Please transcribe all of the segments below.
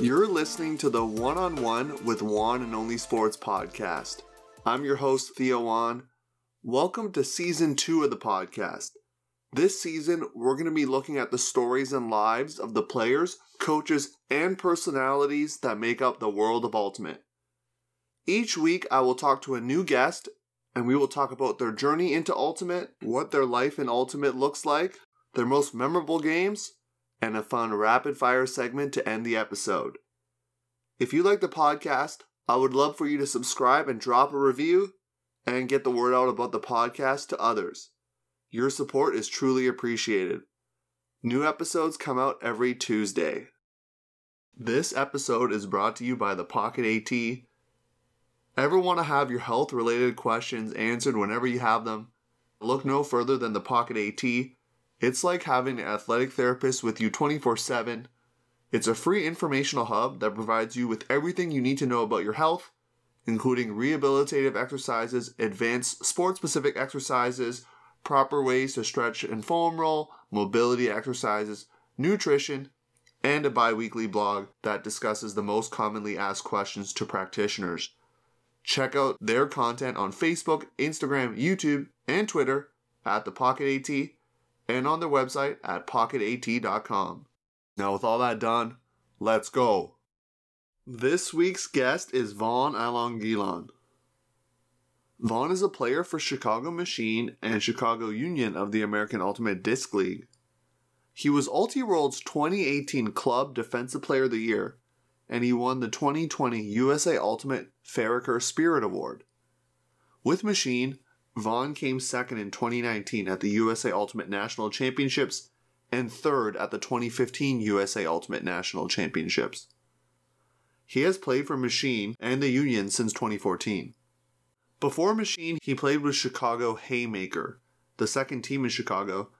You're listening to the One on One with Juan and Only Sports podcast. I'm your host, Theo Juan. Welcome to season two of the podcast. This season, we're going to be looking at the stories and lives of the players, coaches, and personalities that make up the world of Ultimate. Each week, I will talk to a new guest, and we will talk about their journey into Ultimate, what their life in Ultimate looks like, their most memorable games, and a fun rapid fire segment to end the episode. If you like the podcast, I would love for you to subscribe and drop a review and get the word out about the podcast to others. Your support is truly appreciated. New episodes come out every Tuesday. This episode is brought to you by the Pocket AT. Ever want to have your health related questions answered whenever you have them? Look no further than the Pocket AT. It's like having an athletic therapist with you 24 7. It's a free informational hub that provides you with everything you need to know about your health, including rehabilitative exercises, advanced sport specific exercises, proper ways to stretch and foam roll, mobility exercises, nutrition, and a bi weekly blog that discusses the most commonly asked questions to practitioners. Check out their content on Facebook, Instagram, YouTube, and Twitter at the Pocket AT and on their website at pocketat.com. Now, with all that done, let's go. This week's guest is Vaughn Alonguilan. Vaughn is a player for Chicago Machine and Chicago Union of the American Ultimate Disc League. He was Ultiworld's 2018 Club Defensive Player of the Year, and he won the 2020 USA Ultimate Farricker Spirit Award. With Machine, Vaughn came second in 2019 at the USA Ultimate National Championships and third at the 2015 USA Ultimate National Championships. He has played for Machine and the Union since 2014. Before Machine, he played with Chicago Haymaker, the second team in Chicago,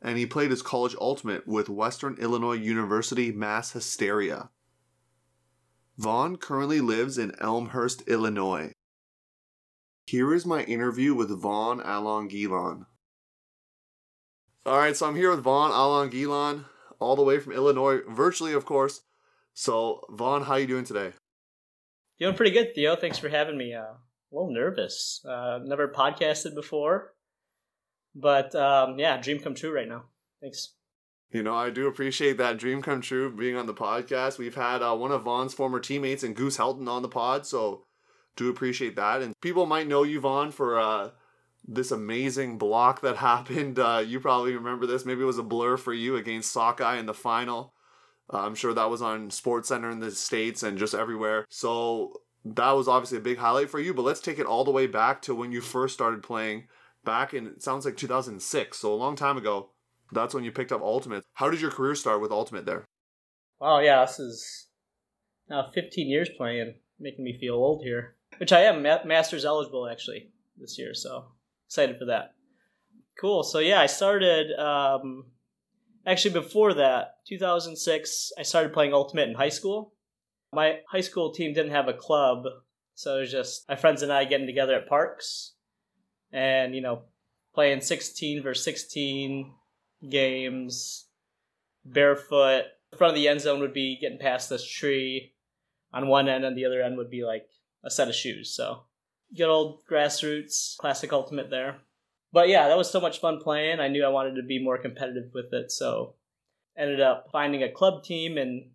and he played his college ultimate with Western Illinois University Mass Hysteria. Vaughn currently lives in Elmhurst, Illinois. Here is my interview with Vaughn Alonguilan. All right, so I'm here with Vaughn Alonguilan, all the way from Illinois, virtually, of course. So, Vaughn, how you doing today? Doing pretty good, Theo. Thanks for having me. Uh, a little nervous. Uh, never podcasted before, but um, yeah, dream come true right now. Thanks. You know, I do appreciate that dream come true being on the podcast. We've had uh, one of Vaughn's former teammates and Goose Helton on the pod, so do appreciate that. And people might know you, Vaughn, for uh, this amazing block that happened. Uh, you probably remember this. Maybe it was a blur for you against Sockeye in the final. Uh, I'm sure that was on Sports Center in the States and just everywhere. So that was obviously a big highlight for you. But let's take it all the way back to when you first started playing back in, it sounds like 2006. So a long time ago. That's when you picked up Ultimate. How did your career start with Ultimate there? Wow, yeah, this is now 15 years playing, making me feel old here. Which I am, ma- Masters eligible actually this year, so excited for that. Cool. So yeah, I started um, actually before that, 2006. I started playing Ultimate in high school. My high school team didn't have a club, so it was just my friends and I getting together at parks, and you know, playing 16 versus 16 games, barefoot. The front of the end zone would be getting past this tree on one end, and the other end would be like a set of shoes. So good old grassroots, classic ultimate there. But yeah, that was so much fun playing. I knew I wanted to be more competitive with it, so ended up finding a club team in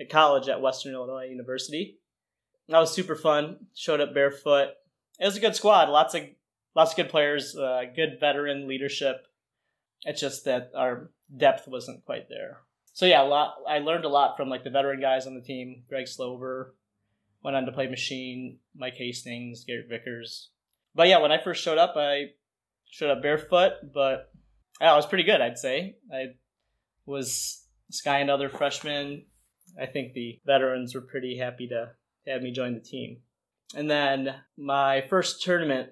at college at Western Illinois University. That was super fun. Showed up barefoot. It was a good squad. Lots of lots of good players. Uh, good veteran leadership. It's just that our depth wasn't quite there. So yeah, a lot. I learned a lot from like the veteran guys on the team. Greg Slover went on to play Machine, Mike Hastings, Garrett Vickers. But yeah, when I first showed up, I showed up barefoot, but I was pretty good. I'd say I was Sky and other freshmen. I think the veterans were pretty happy to have me join the team. And then my first tournament,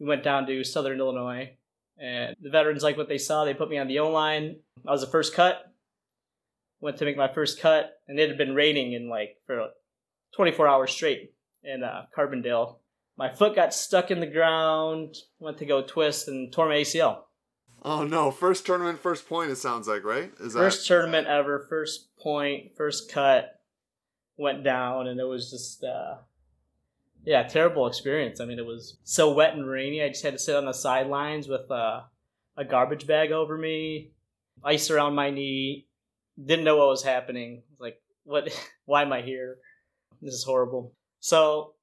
we went down to Southern Illinois and the veterans liked what they saw. They put me on the O line. I was the first cut. Went to make my first cut, and it had been raining in like for 24 hours straight in uh, Carbondale. My foot got stuck in the ground. Went to go twist and tore my ACL. Oh no! First tournament, first point. It sounds like right. Is that first tournament ever? First point, first cut. went down, and it was just uh, yeah, terrible experience. I mean, it was so wet and rainy. I just had to sit on the sidelines with uh, a garbage bag over me, ice around my knee. Didn't know what was happening. Like, what? Why am I here? This is horrible. So,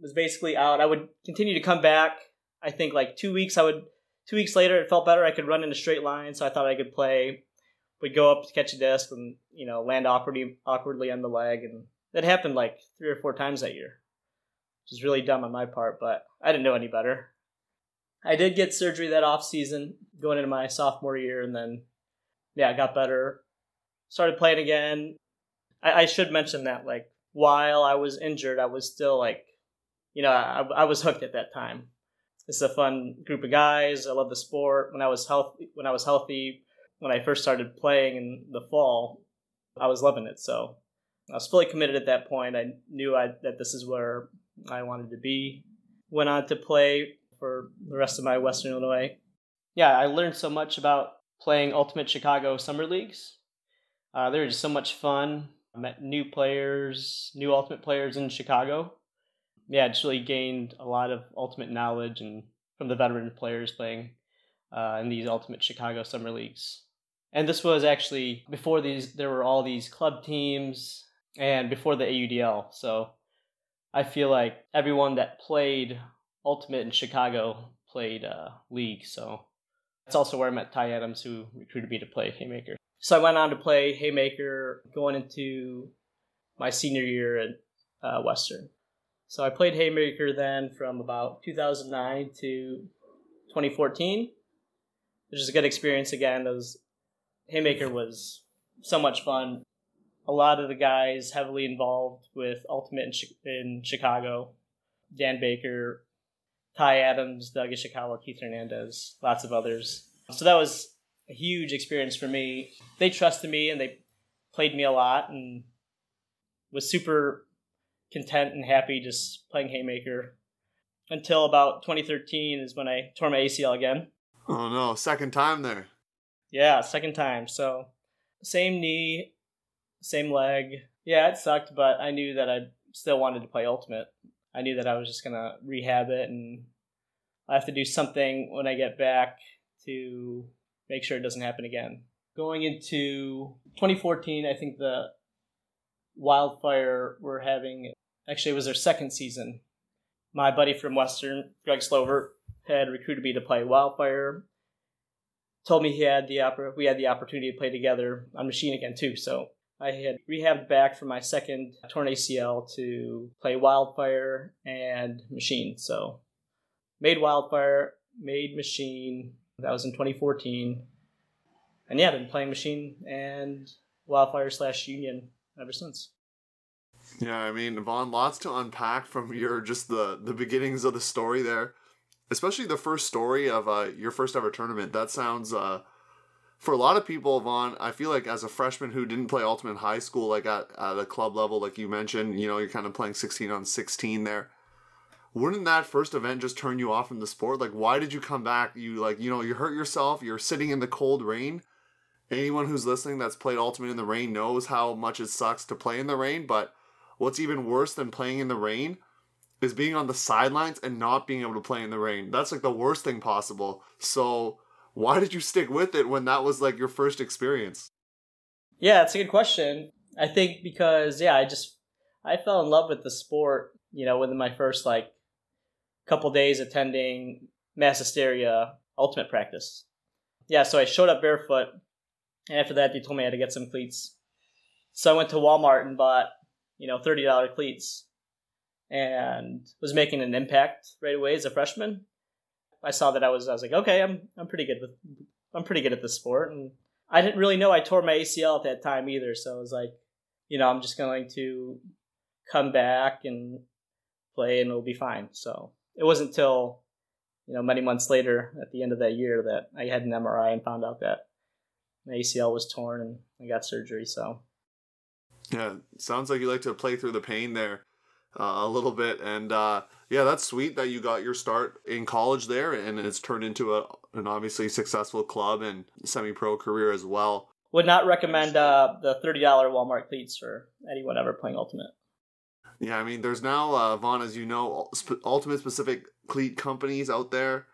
was basically out. I would continue to come back. I think like two weeks. I would two weeks later. It felt better. I could run in a straight line, so I thought I could play. Would go up to catch a disc and you know land awkwardly awkwardly on the leg, and that happened like three or four times that year, which is really dumb on my part. But I didn't know any better. I did get surgery that off season going into my sophomore year, and then yeah, I got better. Started playing again. I, I should mention that like while I was injured, I was still like, you know, I, I was hooked at that time. It's a fun group of guys. I love the sport. When I was healthy, when I was healthy, when I first started playing in the fall, I was loving it. So I was fully committed at that point. I knew I, that this is where I wanted to be. Went on to play for the rest of my Western Illinois. Yeah, I learned so much about playing Ultimate Chicago Summer Leagues. Uh, they were just so much fun. Met new players, new Ultimate players in Chicago. Yeah, just really gained a lot of Ultimate knowledge and from the veteran players playing uh, in these Ultimate Chicago Summer Leagues. And this was actually before these. There were all these club teams and before the AUDL. So I feel like everyone that played Ultimate in Chicago played uh, League. So that's also where I met Ty Adams, who recruited me to play Haymaker. So I went on to play Haymaker going into my senior year at uh, Western. So I played Haymaker then from about 2009 to 2014, which is a good experience again. Those Haymaker was so much fun. A lot of the guys heavily involved with Ultimate in, in Chicago. Dan Baker, Ty Adams, Doug Ishikawa, Keith Hernandez, lots of others. So that was a huge experience for me. They trusted me and they played me a lot and was super content and happy just playing Haymaker until about 2013 is when I tore my ACL again. Oh no, second time there. Yeah, second time. So same knee, same leg. Yeah, it sucked, but I knew that I still wanted to play Ultimate. I knew that I was just going to rehab it and I have to do something when I get back to make sure it doesn't happen again. Going into 2014, I think the Wildfire we're having, actually, it was their second season. My buddy from Western, Greg Slover, had recruited me to play Wildfire. Told me he had the oppor- we had the opportunity to play together on Machine again too. So I had rehabbed back from my second torn ACL to play Wildfire and Machine. So made Wildfire, made Machine, that was in 2014. And yeah, I've been playing Machine and Wildfire slash Union ever since. Yeah, I mean, Vaughn, lots to unpack from your just the the beginnings of the story there, especially the first story of uh, your first ever tournament. That sounds uh, for a lot of people, Vaughn. I feel like as a freshman who didn't play ultimate high school, like at, at the club level, like you mentioned, you know, you're kind of playing sixteen on sixteen there wouldn't that first event just turn you off from the sport? Like, why did you come back? You like, you know, you hurt yourself. You're sitting in the cold rain. Anyone who's listening that's played Ultimate in the rain knows how much it sucks to play in the rain. But what's even worse than playing in the rain is being on the sidelines and not being able to play in the rain. That's like the worst thing possible. So, why did you stick with it when that was like your first experience? Yeah, it's a good question. I think because yeah, I just I fell in love with the sport, you know, within my first like couple days attending mass hysteria ultimate practice. Yeah, so I showed up barefoot, and after that, they told me I had to get some cleats. So I went to Walmart and bought, you know, thirty dollar cleats, and was making an impact right away as a freshman. I saw that I was, I was like, okay, I'm, I'm pretty good with, I'm pretty good at this sport, and I didn't really know I tore my ACL at that time either. So I was like, you know, I'm just going to come back and play, and it'll be fine. So it wasn't until you know many months later at the end of that year that I had an MRI and found out that my ACL was torn and I got surgery. So yeah, sounds like you like to play through the pain there uh, a little bit, and uh, yeah, that's sweet that you got your start in college there, and it's turned into a an obviously successful club and semi pro career as well. Would not recommend uh, the thirty dollar Walmart cleats for anyone ever playing Ultimate. Yeah, I mean, there's now uh, Vaughn, as you know, Ultimate specific cleat companies out there.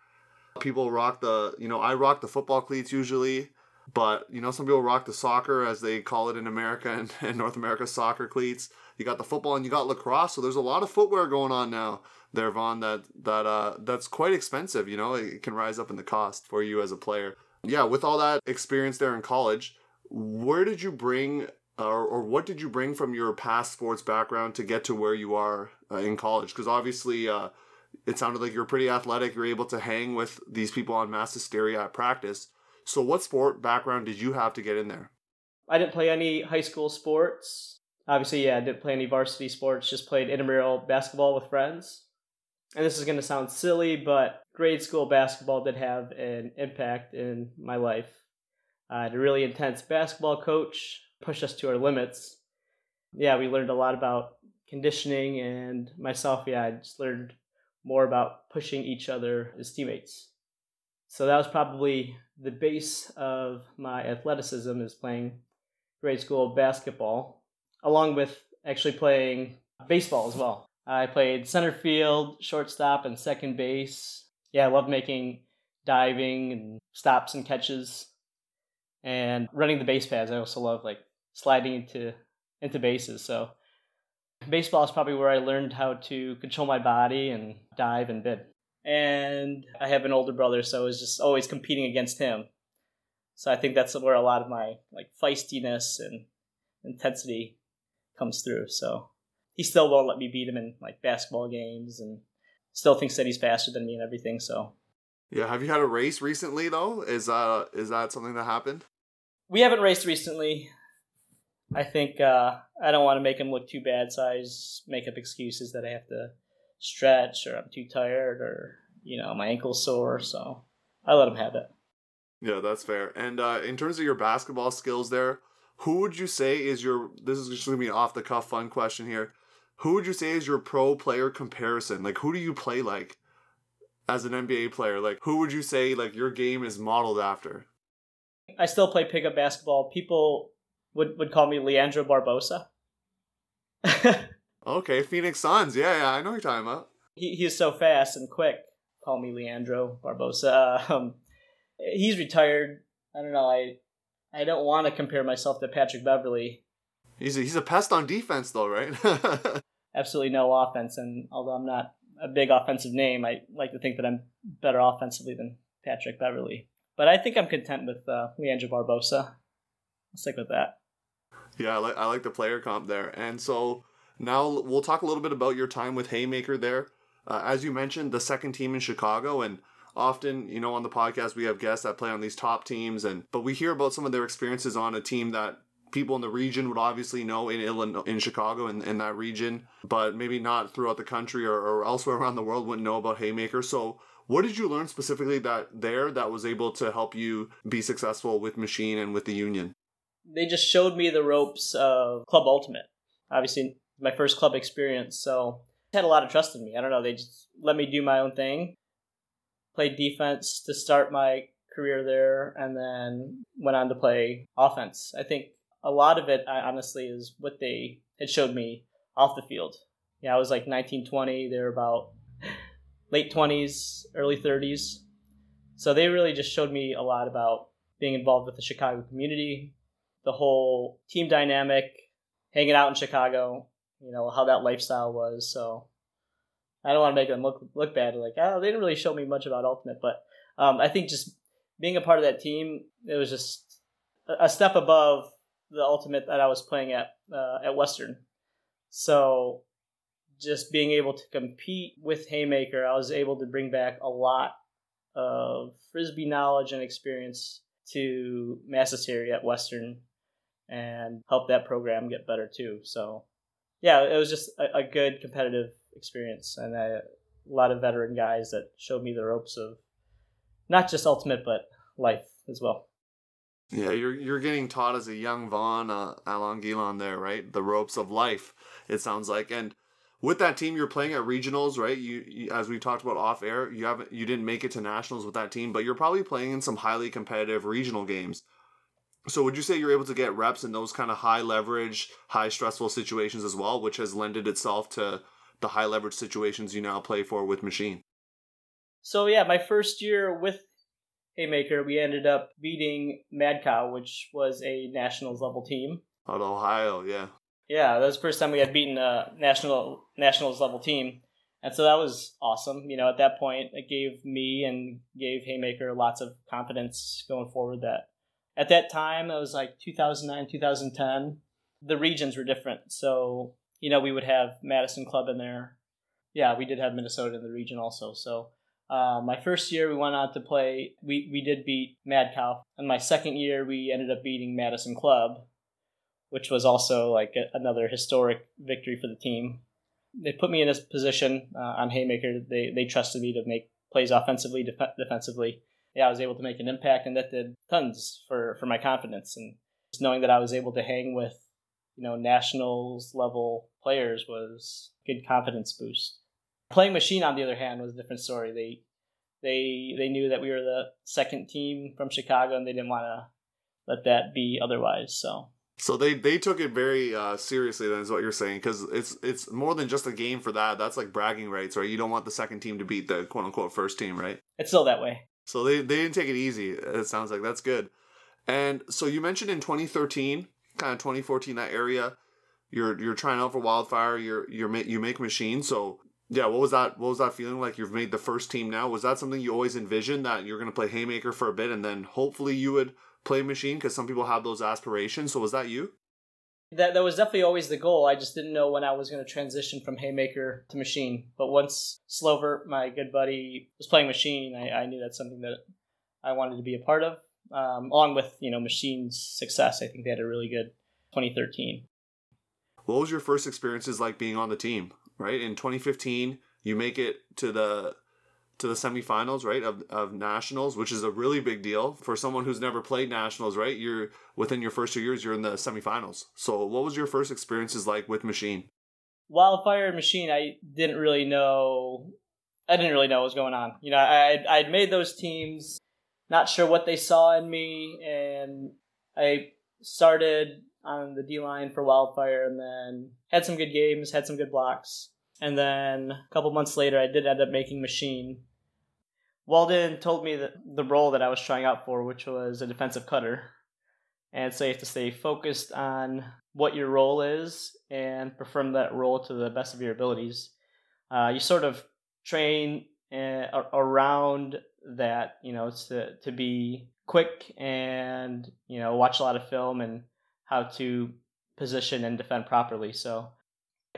People rock the, you know, I rock the football cleats usually, but you know, some people rock the soccer as they call it in America and, and North America soccer cleats. You got the football and you got lacrosse, so there's a lot of footwear going on now there, Vaughn. That that uh that's quite expensive. You know, it can rise up in the cost for you as a player. Yeah, with all that experience there in college, where did you bring or, or what did you bring from your past sports background to get to where you are uh, in college? Because obviously, uh, it sounded like you're pretty athletic. You're able to hang with these people on mass hysteria at practice. So, what sport background did you have to get in there? I didn't play any high school sports. Obviously, yeah, I didn't play any varsity sports. Just played intramural basketball with friends. And this is going to sound silly, but grade school basketball did have an impact in my life. I had a really intense basketball coach push us to our limits. Yeah, we learned a lot about conditioning, and myself, yeah, I just learned more about pushing each other as teammates. So that was probably the base of my athleticism is playing grade school basketball, along with actually playing baseball as well. I played center field, shortstop, and second base. Yeah, I love making diving and stops and catches and running the base pads. I also love like sliding into into bases. So baseball is probably where I learned how to control my body and dive and bid. And I have an older brother, so I was just always competing against him. So I think that's where a lot of my like feistiness and intensity comes through. So he still won't let me beat him in like basketball games and still thinks that he's faster than me and everything. So yeah, have you had a race recently though? Is uh is that something that happened? We haven't raced recently. I think uh, I don't want to make him look too bad, so I just make up excuses that I have to stretch or I'm too tired or you know my ankle's sore. So I let him have it. Yeah, that's fair. And uh, in terms of your basketball skills, there, who would you say is your? This is just gonna be an off the cuff fun question here. Who would you say is your pro player comparison? Like, who do you play like as an NBA player? Like, who would you say like your game is modeled after? I still play pickup basketball. People would would call me Leandro Barbosa. okay, Phoenix Suns. Yeah, yeah, I know you're talking about. He he's so fast and quick. Call me Leandro Barbosa. Um, he's retired. I don't know. I I don't want to compare myself to Patrick Beverley. He's a, he's a pest on defense, though, right? Absolutely no offense, and although I'm not a big offensive name, I like to think that I'm better offensively than Patrick Beverley. But I think I'm content with uh, Leandro Barbosa. I'll stick with that. Yeah, I like I like the player comp there. And so now we'll talk a little bit about your time with Haymaker there. Uh, as you mentioned, the second team in Chicago, and often you know on the podcast we have guests that play on these top teams, and but we hear about some of their experiences on a team that people in the region would obviously know in Illinois, in Chicago, in, in that region, but maybe not throughout the country or, or elsewhere around the world wouldn't know about Haymaker. So what did you learn specifically that there that was able to help you be successful with Machine and with the Union? They just showed me the ropes of Club Ultimate. Obviously, my first club experience, so had a lot of trust in me. I don't know, they just let me do my own thing. Played defense to start my career there, and then went on to play offense. I think a lot of it, honestly, is what they had showed me off the field. Yeah, I was like 19, 20. They're about late 20s, early 30s. So they really just showed me a lot about being involved with the Chicago community, the whole team dynamic, hanging out in Chicago, you know, how that lifestyle was. So I don't want to make them look look bad. Like, oh, they didn't really show me much about Ultimate, but um, I think just being a part of that team, it was just a step above the Ultimate that I was playing at uh, at Western. So just being able to compete with Haymaker, I was able to bring back a lot of frisbee knowledge and experience to Mass at Western and help that program get better too. So, yeah, it was just a, a good competitive experience and a, a lot of veteran guys that showed me the ropes of not just ultimate but life as well. Yeah, you're you're getting taught as a young Vaughn uh, Alonguilan there, right? The ropes of life. It sounds like, and with that team, you're playing at regionals, right? You, you, as we talked about off air, you haven't you didn't make it to nationals with that team, but you're probably playing in some highly competitive regional games. So would you say you're able to get reps in those kind of high leverage, high stressful situations as well, which has lended itself to the high leverage situations you now play for with machine? So yeah, my first year with Haymaker, we ended up beating Mad Cow, which was a nationals level team. Out of Ohio, yeah. Yeah, that was the first time we had beaten a national nationals level team. And so that was awesome. You know, at that point, it gave me and gave Haymaker lots of confidence going forward that at that time, it was like 2009, 2010, the regions were different. So, you know, we would have Madison Club in there. Yeah, we did have Minnesota in the region also. So, uh, my first year, we went out to play, we, we did beat Mad Cow. And my second year, we ended up beating Madison Club, which was also like a, another historic victory for the team. They put me in a position uh, on Haymaker. They, they trusted me to make plays offensively, def- defensively. Yeah, I was able to make an impact, and that did tons for, for my confidence. And just knowing that I was able to hang with, you know, nationals level players was good confidence boost. Playing Machine, on the other hand, was a different story. They they they knew that we were the second team from Chicago, and they didn't want to let that be otherwise. So so they they took it very uh, seriously. Then is what you're saying because it's it's more than just a game for that. That's like bragging rights, right? You don't want the second team to beat the quote unquote first team, right? It's still that way. So they they didn't take it easy. It sounds like that's good. And so you mentioned in 2013, kind of 2014, that area, you're you're trying out for Wildfire. You're you're you make machines. So yeah, what was that? What was that feeling like? You've made the first team now. Was that something you always envisioned that you're going to play Haymaker for a bit and then hopefully you would play machine because some people have those aspirations. So was that you? That that was definitely always the goal. I just didn't know when I was going to transition from Haymaker to machine. But once Slover, my good buddy, was playing machine, I, I knew that's something that I wanted to be a part of. Um, along with you know machine's success, I think they had a really good 2013. What was your first experiences like being on the team? Right in 2015, you make it to the to the semifinals, right, of, of nationals, which is a really big deal for someone who's never played nationals, right? You're within your first two years, you're in the semifinals. So, what was your first experiences like with Machine? Wildfire Machine, I didn't really know. I didn't really know what was going on. You know, I I'd made those teams, not sure what they saw in me, and I started on the D line for Wildfire, and then had some good games, had some good blocks and then a couple months later, I did end up making Machine. Walden told me that the role that I was trying out for, which was a defensive cutter, and so you have to stay focused on what your role is and perform that role to the best of your abilities. Uh, you sort of train uh, around that, you know, to to be quick and you know watch a lot of film and how to position and defend properly. So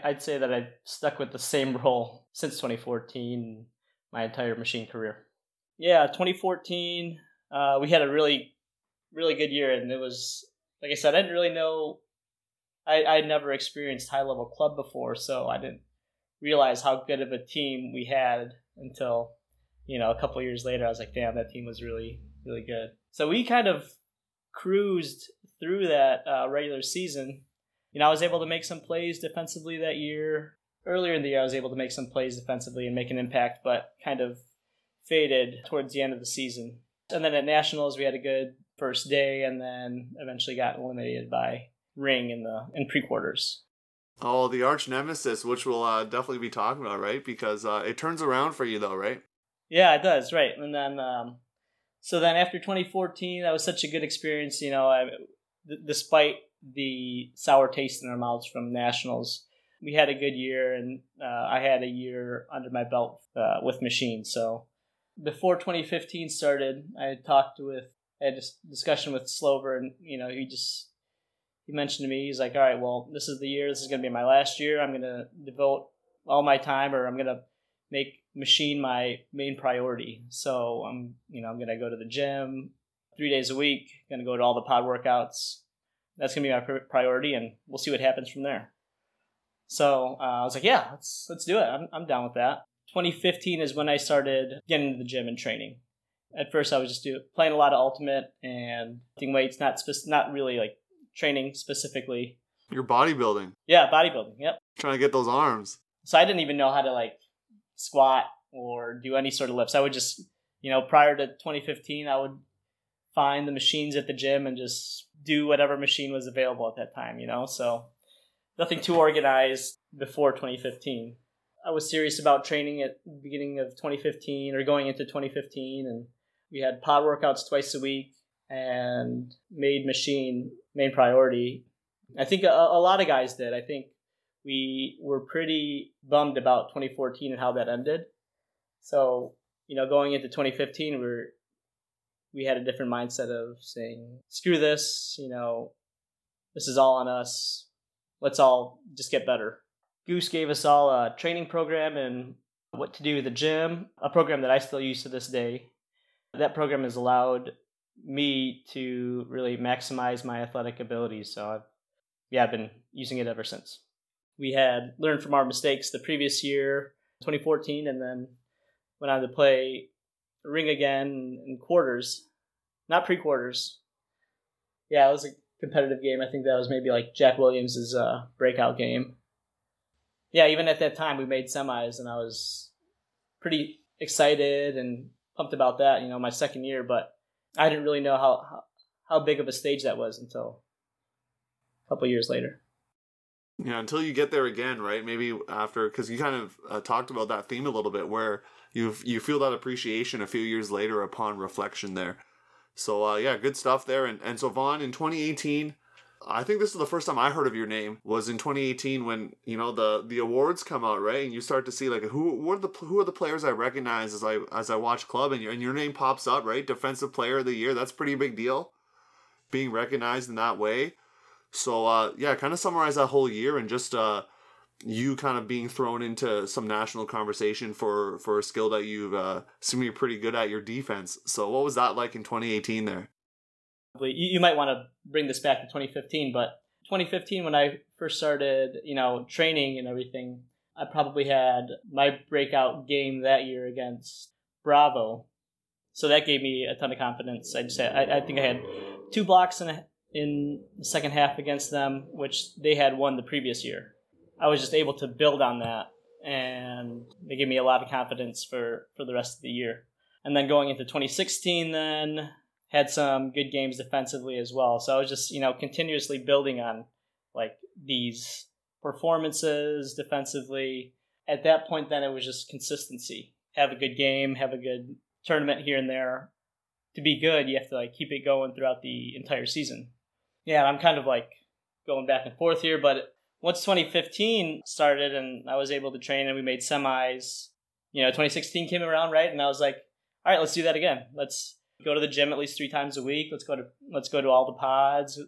I'd say that I've stuck with the same role since 2014, my entire machine career. Yeah, 2014, uh, we had a really, really good year, and it was like I said, I didn't really know. I I'd never experienced high level club before, so I didn't realize how good of a team we had until you know a couple years later. I was like, damn, that team was really really good. So we kind of cruised through that uh, regular season you know, I was able to make some plays defensively that year. Earlier in the year, I was able to make some plays defensively and make an impact, but kind of faded towards the end of the season. And then at Nationals, we had a good first day, and then eventually got eliminated by Ring in the in pre-quarters. Oh, the arch nemesis, which we'll uh, definitely be talking about, right? Because uh, it turns around for you, though, right? Yeah, it does, right? And then, um, so then after 2014, that was such a good experience. You know, I, despite the sour taste in our mouths from nationals. We had a good year, and uh, I had a year under my belt uh, with machines. So before 2015 started, I had talked with, I had a discussion with Slover, and you know, he just he mentioned to me, he's like, "All right, well, this is the year. This is going to be my last year. I'm going to devote all my time, or I'm going to make machine my main priority. So I'm, you know, I'm going to go to the gym three days a week. Going to go to all the pod workouts that's gonna be my priority, and we'll see what happens from there. So uh, I was like, yeah, let's let's do it. I'm I'm down with that. 2015 is when I started getting into the gym and training. At first, I was just do, playing a lot of ultimate and lifting weights, not spe- not really like training specifically. You're bodybuilding. Yeah, bodybuilding. Yep. Trying to get those arms. So I didn't even know how to like squat or do any sort of lifts. I would just, you know, prior to 2015, I would find the machines at the gym and just do whatever machine was available at that time, you know? So nothing too organized before 2015. I was serious about training at the beginning of 2015 or going into 2015 and we had pod workouts twice a week and made machine main priority. I think a, a lot of guys did. I think we were pretty bummed about 2014 and how that ended. So, you know, going into 2015, we are we had a different mindset of saying, screw this, you know, this is all on us. Let's all just get better. Goose gave us all a training program and what to do at the gym, a program that I still use to this day. That program has allowed me to really maximize my athletic abilities. So I've yeah, I've been using it ever since. We had learned from our mistakes the previous year, 2014, and then went on to play ring again in quarters, not pre quarters. Yeah, it was a competitive game. I think that was maybe like Jack Williams's uh, breakout game. Yeah, even at that time, we made semis, and I was pretty excited and pumped about that. You know, my second year, but I didn't really know how how, how big of a stage that was until a couple years later. Yeah, until you get there again, right? Maybe after, because you kind of uh, talked about that theme a little bit, where you you feel that appreciation a few years later upon reflection there. So uh, yeah, good stuff there. And and so Vaughn in 2018, I think this is the first time I heard of your name was in 2018 when you know the the awards come out right and you start to see like who what are the who are the players I recognize as I as I watch club and your and your name pops up right defensive player of the year that's pretty big deal being recognized in that way so uh, yeah kind of summarize that whole year and just uh, you kind of being thrown into some national conversation for for a skill that you've uh, seem to be pretty good at your defense. So what was that like in 2018 there? You might want to bring this back to 2015, but 2015 when I first started, you know, training and everything, I probably had my breakout game that year against Bravo. So that gave me a ton of confidence. I just had, I, I think I had two blocks and a, in the second half against them, which they had won the previous year. I was just able to build on that, and they gave me a lot of confidence for for the rest of the year. And then going into 2016, then had some good games defensively as well. So I was just you know continuously building on like these performances defensively. At that point, then it was just consistency. Have a good game, have a good tournament here and there. To be good, you have to like keep it going throughout the entire season. Yeah, I'm kind of like going back and forth here, but once 2015 started and I was able to train and we made semis, you know, 2016 came around, right? And I was like, all right, let's do that again. Let's go to the gym at least three times a week. Let's go to let's go to all the pods.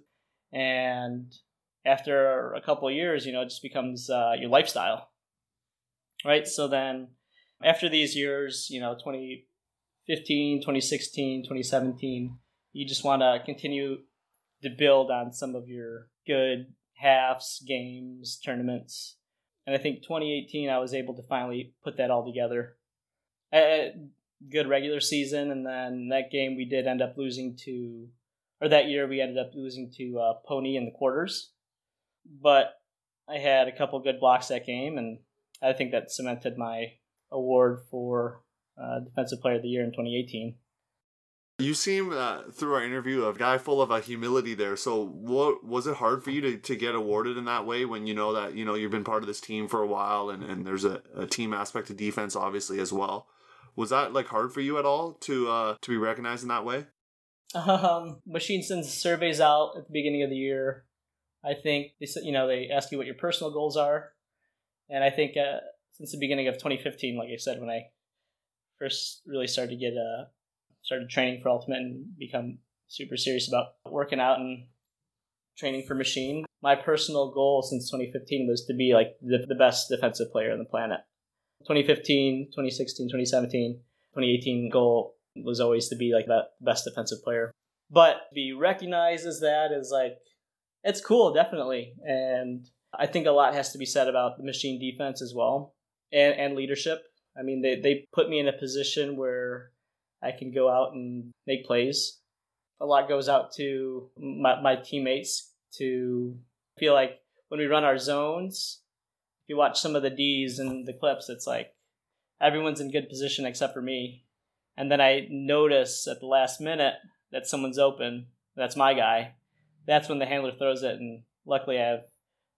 And after a couple years, you know, it just becomes uh, your lifestyle, right? So then after these years, you know, 2015, 2016, 2017, you just want to continue to build on some of your good halves, games, tournaments. And I think 2018, I was able to finally put that all together. A good regular season, and then that game we did end up losing to, or that year we ended up losing to uh, Pony in the quarters. But I had a couple good blocks that game, and I think that cemented my award for uh, Defensive Player of the Year in 2018. You seem uh, through our interview a guy full of a humility there. So, what was it hard for you to, to get awarded in that way when you know that you know you've been part of this team for a while and, and there's a, a team aspect to defense obviously as well. Was that like hard for you at all to uh, to be recognized in that way? Um, Machine sends surveys out at the beginning of the year. I think they you know they ask you what your personal goals are, and I think uh, since the beginning of 2015, like I said, when I first really started to get uh, started training for Ultimate and become super serious about working out and training for Machine. My personal goal since 2015 was to be like the, the best defensive player on the planet. 2015, 2016, 2017, 2018 goal was always to be like that best defensive player. But to be recognized as that is like it's cool, definitely. And I think a lot has to be said about the machine defense as well and, and leadership. I mean, they, they put me in a position where I can go out and make plays. A lot goes out to my, my teammates to feel like when we run our zones, if you watch some of the D's and the clips, it's like everyone's in good position except for me. And then I notice at the last minute that someone's open, that's my guy, that's when the handler throws it. And luckily, I have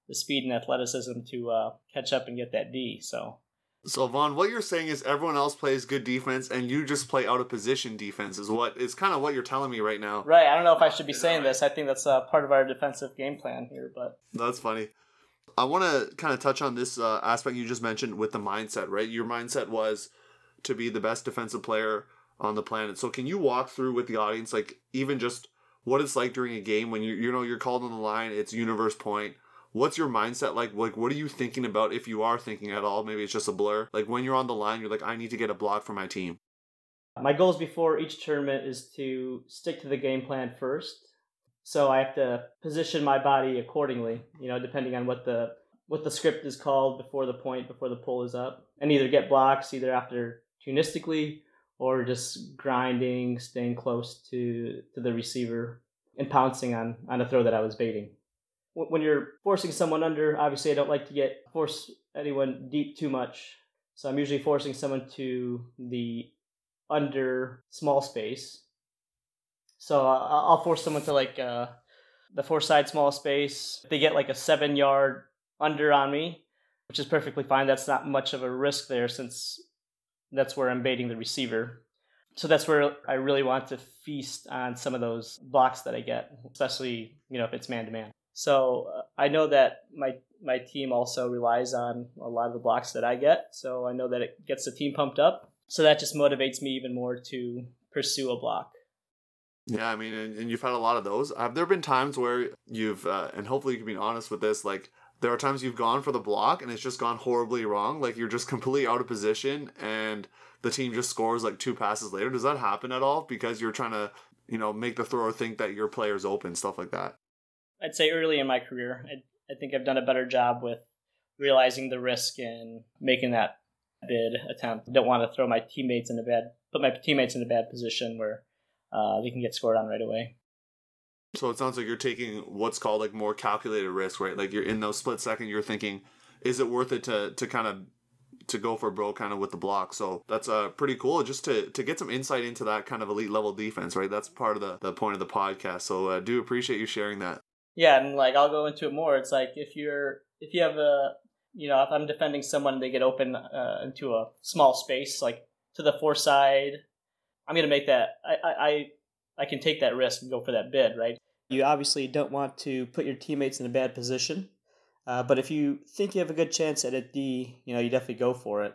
the speed and athleticism to uh, catch up and get that D. So. So Vaughn, what you're saying is everyone else plays good defense and you just play out of position defense is what is kind of what you're telling me right now. Right. I don't know if I should be saying this. I think that's uh, part of our defensive game plan here, but that's funny. I want to kind of touch on this uh, aspect you just mentioned with the mindset, right? Your mindset was to be the best defensive player on the planet. So can you walk through with the audience, like even just what it's like during a game when you you know you're called on the line, it's universe point. What's your mindset like? Like, what are you thinking about if you are thinking at all? Maybe it's just a blur. Like when you're on the line, you're like, I need to get a block for my team. My goals before each tournament is to stick to the game plan first. So I have to position my body accordingly, you know, depending on what the what the script is called before the point, before the pull is up, and either get blocks either after tunistically or just grinding, staying close to to the receiver and pouncing on on a throw that I was baiting. When you're forcing someone under, obviously I don't like to get force anyone deep too much. So I'm usually forcing someone to the under small space. So I'll force someone to like uh, the four side small space. They get like a seven yard under on me, which is perfectly fine. That's not much of a risk there since that's where I'm baiting the receiver. So that's where I really want to feast on some of those blocks that I get, especially you know if it's man to man. So uh, I know that my my team also relies on a lot of the blocks that I get. So I know that it gets the team pumped up. So that just motivates me even more to pursue a block. Yeah, I mean, and, and you've had a lot of those. Have there been times where you've, uh, and hopefully you can be honest with this, like there are times you've gone for the block and it's just gone horribly wrong. Like you're just completely out of position and the team just scores like two passes later. Does that happen at all? Because you're trying to, you know, make the thrower think that your player's open, stuff like that. I'd say early in my career, I, I think I've done a better job with realizing the risk and making that bid attempt. I don't want to throw my teammates in a bad, put my teammates in a bad position where uh, they can get scored on right away. So it sounds like you're taking what's called like more calculated risk, right? Like you're in those split second, you're thinking, is it worth it to to kind of to go for bro kind of with the block. So that's uh pretty cool just to to get some insight into that kind of elite level defense, right? That's part of the the point of the podcast. So uh, do appreciate you sharing that. Yeah, and like I'll go into it more. It's like if you're if you have a you know if I'm defending someone, they get open uh, into a small space like to the four side. I'm gonna make that. I I I can take that risk and go for that bid, right? You obviously don't want to put your teammates in a bad position, uh, but if you think you have a good chance at a D, you know you definitely go for it.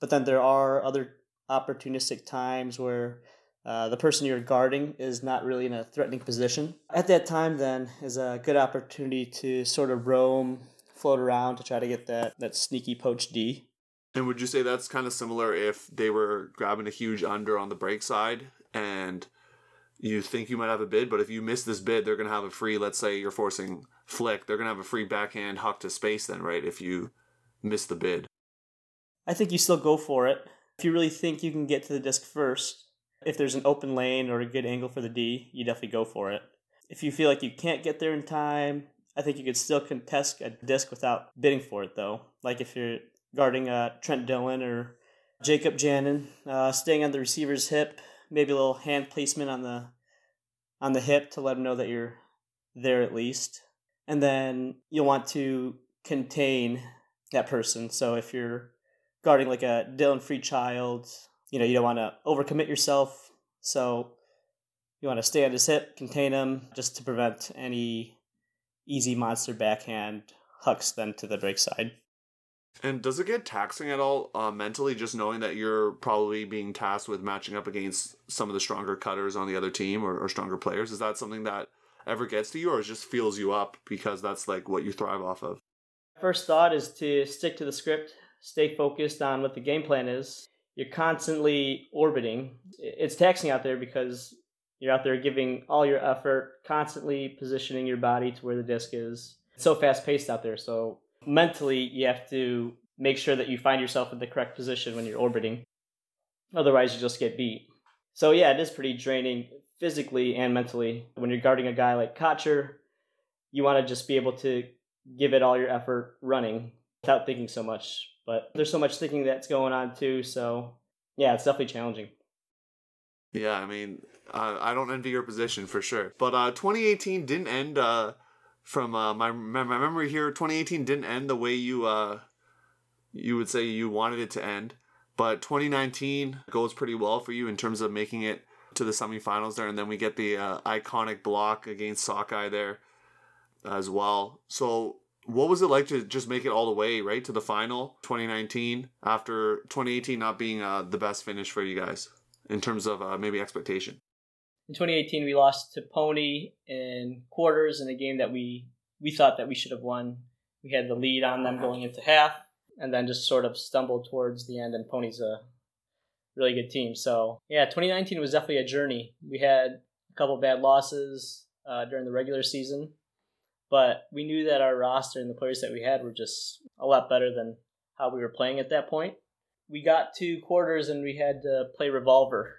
But then there are other opportunistic times where uh, the person you're guarding is not really in a threatening position. At that time, then is a good opportunity to sort of roam, float around to try to get that that sneaky poach D. And would you say that's kind of similar if they were grabbing a huge under on the break side and you think you might have a bid, but if you miss this bid, they're going to have a free, let's say you're forcing flick, they're going to have a free backhand huck to space then, right? If you miss the bid. I think you still go for it. If you really think you can get to the disc first, if there's an open lane or a good angle for the D, you definitely go for it. If you feel like you can't get there in time, I think you could still contest a disc without bidding for it, though. Like if you're guarding uh, Trent Dillon or Jacob Janin, uh, staying on the receiver's hip, maybe a little hand placement on the on the hip to let them know that you're there at least. And then you'll want to contain that person. So if you're guarding like a Dylan Freechild, you know, you don't want to overcommit yourself. So you want to stay on his hip, contain him, just to prevent any easy monster backhand hucks then to the break side. And does it get taxing at all uh, mentally, just knowing that you're probably being tasked with matching up against some of the stronger cutters on the other team or, or stronger players? Is that something that ever gets to you, or it just feels you up because that's like what you thrive off of? First thought is to stick to the script, stay focused on what the game plan is. You're constantly orbiting. It's taxing out there because you're out there giving all your effort, constantly positioning your body to where the disc is. It's so fast paced out there. So mentally you have to make sure that you find yourself in the correct position when you're orbiting. Otherwise, you just get beat. So, yeah, it is pretty draining physically and mentally. When you're guarding a guy like Kocher, you want to just be able to give it all your effort running without thinking so much. But there's so much thinking that's going on too. So, yeah, it's definitely challenging. Yeah, I mean, uh, I don't envy your position for sure. But uh, 2018 didn't end uh, from uh, my my memory here. 2018 didn't end the way you uh, you would say you wanted it to end. But 2019 goes pretty well for you in terms of making it to the semifinals there, and then we get the uh, iconic block against Sockeye there as well. So, what was it like to just make it all the way right to the final 2019 after 2018 not being uh, the best finish for you guys in terms of uh, maybe expectation? In 2018, we lost to Pony in quarters in a game that we we thought that we should have won. We had the lead on them going into half and then just sort of stumbled towards the end. And Pony's a really good team. So yeah, 2019 was definitely a journey. We had a couple bad losses uh, during the regular season, but we knew that our roster and the players that we had were just a lot better than how we were playing at that point. We got to quarters and we had to play revolver,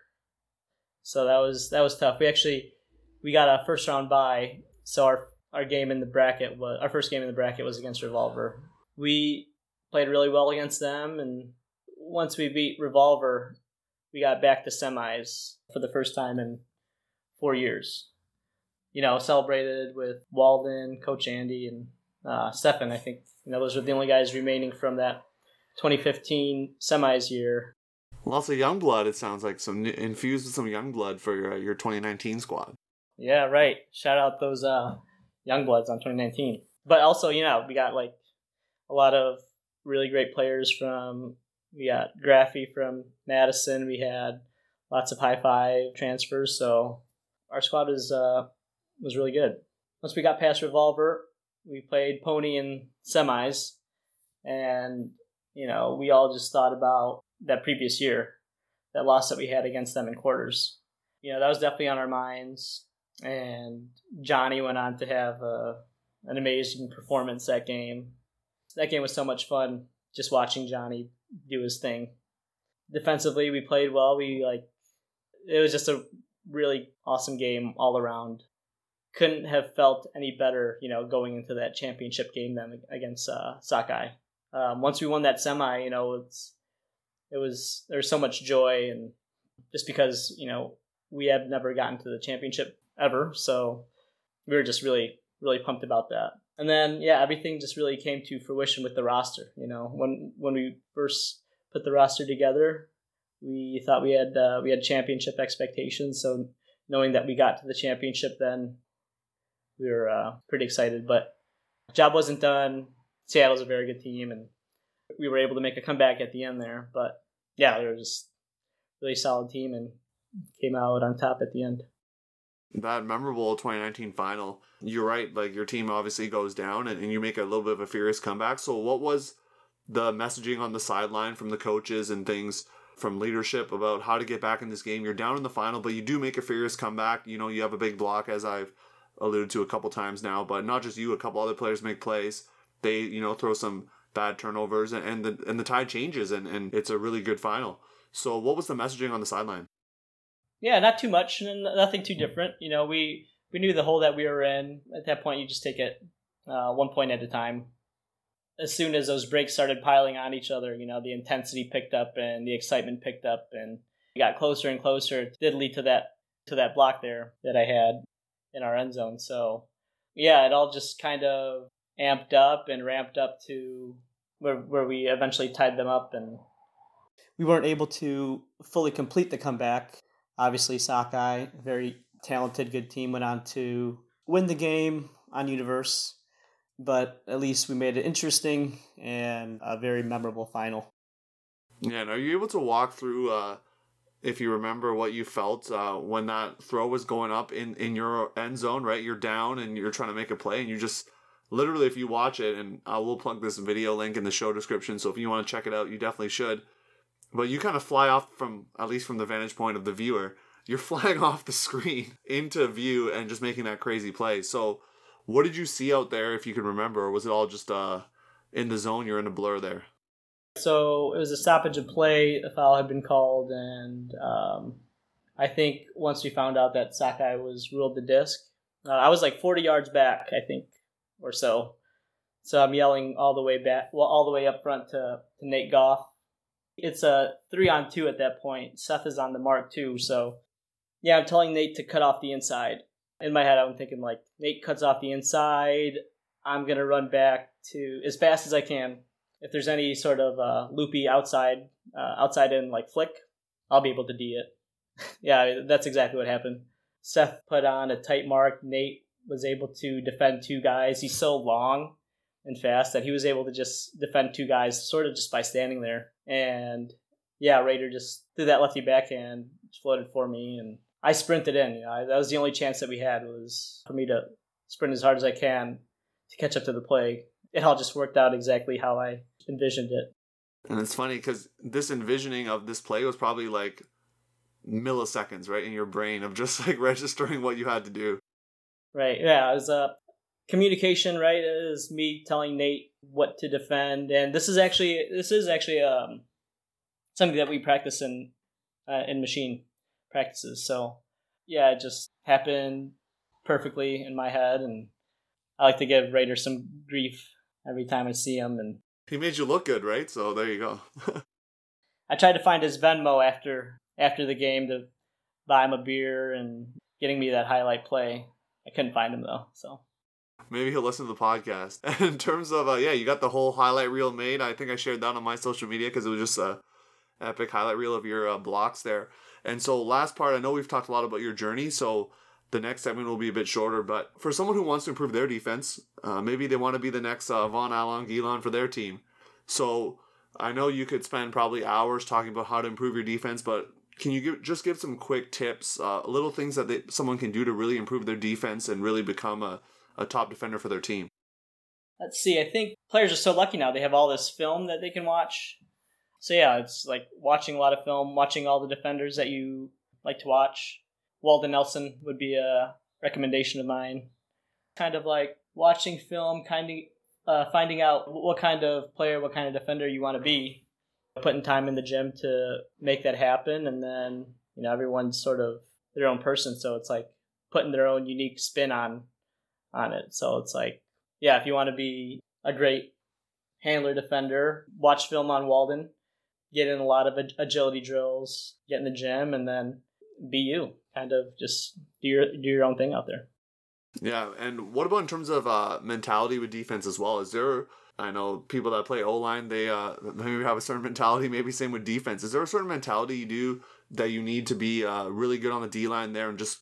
so that was that was tough. We actually we got a first round bye, so our our game in the bracket was our first game in the bracket was against revolver. We played really well against them. And once we beat Revolver, we got back to semis for the first time in four years. You know, celebrated with Walden, Coach Andy, and uh, Stefan. I think you know those are the only guys remaining from that 2015 semis year. Lots of young blood. It sounds like some infused with some young blood for your your 2019 squad. Yeah, right. Shout out those uh, young bloods on 2019. But also, you know, we got like a lot of really great players from we got Graffy from Madison. We had lots of high five transfers, so our squad is uh, was really good. Once we got past Revolver, we played Pony in semis, and you know we all just thought about that previous year, that loss that we had against them in quarters. You know that was definitely on our minds, and Johnny went on to have a, uh, an amazing performance that game that game was so much fun just watching Johnny do his thing. Defensively, we played well. We like it was just a really awesome game all around. Couldn't have felt any better, you know, going into that championship game then against uh, Sockeye. Um, once we won that semi, you know, it's it was there was so much joy and just because you know we have never gotten to the championship ever, so we were just really really pumped about that and then yeah, everything just really came to fruition with the roster. You know, when when we first put the roster together, we thought we had uh, we had championship expectations. So knowing that we got to the championship, then we were uh, pretty excited. But job wasn't done. Seattle's a very good team, and we were able to make a comeback at the end there. But yeah, they were just really solid team and came out on top at the end that memorable 2019 final, you're right. Like your team obviously goes down, and, and you make a little bit of a furious comeback. So, what was the messaging on the sideline from the coaches and things from leadership about how to get back in this game? You're down in the final, but you do make a furious comeback. You know, you have a big block, as I've alluded to a couple times now. But not just you; a couple other players make plays. They, you know, throw some bad turnovers, and, and the and the tide changes, and, and it's a really good final. So, what was the messaging on the sideline? Yeah, not too much, and nothing too different. You know, we we knew the hole that we were in. At that point, you just take it uh, one point at a time. As soon as those breaks started piling on each other, you know, the intensity picked up and the excitement picked up, and got closer and closer. It did lead to that to that block there that I had in our end zone. So, yeah, it all just kind of amped up and ramped up to where where we eventually tied them up and we weren't able to fully complete the comeback Obviously, Sockeye, very talented, good team, went on to win the game on Universe, but at least we made it interesting and a very memorable final. Yeah, and are you able to walk through, uh, if you remember what you felt uh, when that throw was going up in, in your end zone, right? You're down and you're trying to make a play, and you just literally, if you watch it, and I will plug this video link in the show description, so if you want to check it out, you definitely should. But you kind of fly off from at least from the vantage point of the viewer you're flying off the screen into view and just making that crazy play. So what did you see out there if you can remember or was it all just uh in the zone you're in a blur there so it was a stoppage of play a foul had been called and um, i think once we found out that Sockeye was ruled the disc uh, i was like 40 yards back i think or so so i'm yelling all the way back well all the way up front to, to nate goff it's a three on two at that point. Seth is on the mark too, so yeah, I'm telling Nate to cut off the inside. In my head, I'm thinking like Nate cuts off the inside. I'm gonna run back to as fast as I can. If there's any sort of uh, loopy outside, uh, outside in like flick, I'll be able to D it. yeah, that's exactly what happened. Seth put on a tight mark. Nate was able to defend two guys. He's so long and fast that he was able to just defend two guys sort of just by standing there. And yeah, Raider just threw that lefty backhand, floated for me, and I sprinted in. You know, I, that was the only chance that we had was for me to sprint as hard as I can to catch up to the play. It all just worked out exactly how I envisioned it. And it's funny because this envisioning of this play was probably like milliseconds, right, in your brain of just like registering what you had to do. Right. Yeah. It was uh, communication. Right. It is me telling Nate what to defend, and this is actually this is actually um something that we practice in uh, in machine practices. So yeah, it just happened perfectly in my head, and I like to give Raider some grief every time I see him. And he made you look good, right? So there you go. I tried to find his Venmo after after the game to buy him a beer and getting me that highlight play. I couldn't find him though, so maybe he'll listen to the podcast. in terms of uh, yeah, you got the whole highlight reel made. I think I shared that on my social media because it was just a epic highlight reel of your uh, blocks there. And so last part, I know we've talked a lot about your journey, so the next segment will be a bit shorter. But for someone who wants to improve their defense, uh, maybe they want to be the next uh, Vaughn Alonguilan for their team. So I know you could spend probably hours talking about how to improve your defense, but can you give, just give some quick tips, uh, little things that they, someone can do to really improve their defense and really become a, a top defender for their team? Let's see. I think players are so lucky now. They have all this film that they can watch. So yeah, it's like watching a lot of film, watching all the defenders that you like to watch. Walden Nelson would be a recommendation of mine. Kind of like watching film, kind of uh, finding out what kind of player, what kind of defender you want to be putting time in the gym to make that happen and then you know everyone's sort of their own person so it's like putting their own unique spin on on it so it's like yeah if you want to be a great handler defender watch film on walden get in a lot of agility drills get in the gym and then be you kind of just do your do your own thing out there yeah and what about in terms of uh mentality with defense as well is there I know people that play O line, they uh, maybe have a certain mentality. Maybe same with defense. Is there a certain mentality you do that you need to be uh, really good on the D line there, and just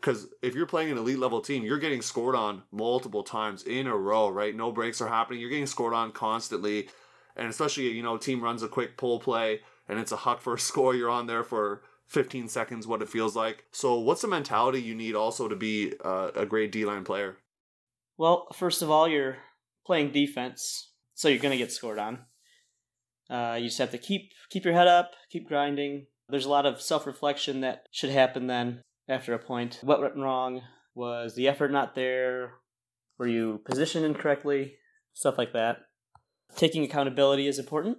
because if you're playing an elite level team, you're getting scored on multiple times in a row, right? No breaks are happening. You're getting scored on constantly, and especially you know team runs a quick pull play and it's a huck for a score. You're on there for 15 seconds, what it feels like. So, what's the mentality you need also to be uh, a great D line player? Well, first of all, you're playing defense, so you're gonna get scored on. Uh, you just have to keep keep your head up, keep grinding. There's a lot of self reflection that should happen then after a point. What went wrong? Was the effort not there? Were you positioned incorrectly? Stuff like that. Taking accountability is important.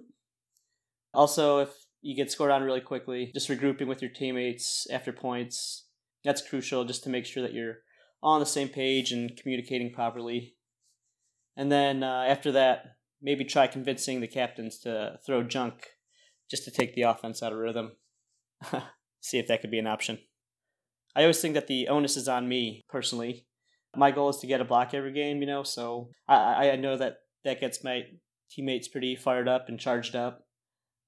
Also, if you get scored on really quickly, just regrouping with your teammates after points. That's crucial just to make sure that you're on the same page and communicating properly and then uh, after that, maybe try convincing the captains to throw junk just to take the offense out of rhythm. See if that could be an option. I always think that the onus is on me personally. My goal is to get a block every game, you know, so I, I know that that gets my teammates pretty fired up and charged up.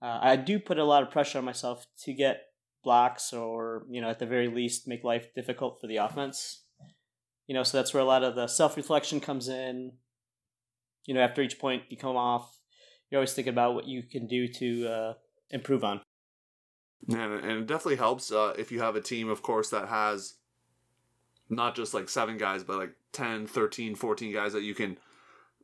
Uh, I do put a lot of pressure on myself to get blocks or, you know, at the very least make life difficult for the offense. You know, so that's where a lot of the self reflection comes in, you know, after each point you come off, you're always thinking about what you can do to uh, improve on. And, and it definitely helps uh, if you have a team, of course, that has not just like seven guys, but like 10, 13, 14 guys that you can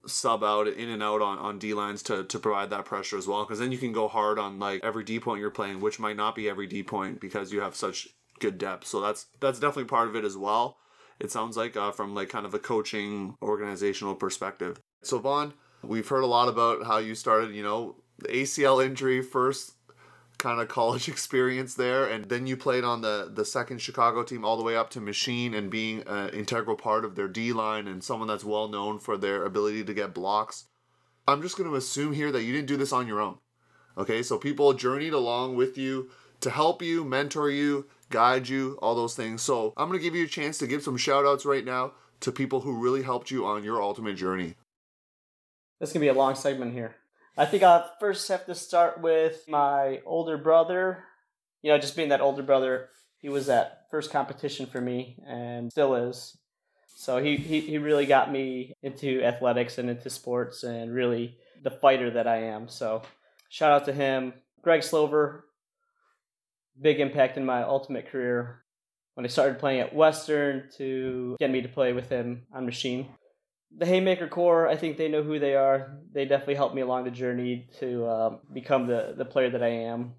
sub out in and out on, on D lines to, to provide that pressure as well. Because then you can go hard on like every D point you're playing, which might not be every D point because you have such good depth. So that's that's definitely part of it as well. It sounds like uh, from like kind of a coaching organizational perspective. So, Vaughn, we've heard a lot about how you started, you know, the ACL injury first kind of college experience there and then you played on the the second Chicago team all the way up to machine and being an integral part of their D line and someone that's well known for their ability to get blocks. I'm just going to assume here that you didn't do this on your own. Okay? So people journeyed along with you to help you, mentor you, guide you, all those things. So I'm going to give you a chance to give some shout outs right now to people who really helped you on your ultimate journey. This can be a long segment here. I think I'll first have to start with my older brother. You know, just being that older brother, he was that first competition for me and still is. So he, he, he really got me into athletics and into sports and really the fighter that I am. So shout out to him. Greg Slover, big impact in my ultimate career when I started playing at Western to get me to play with him on machine. The Haymaker Corps, I think they know who they are. They definitely helped me along the journey to uh, become the, the player that I am.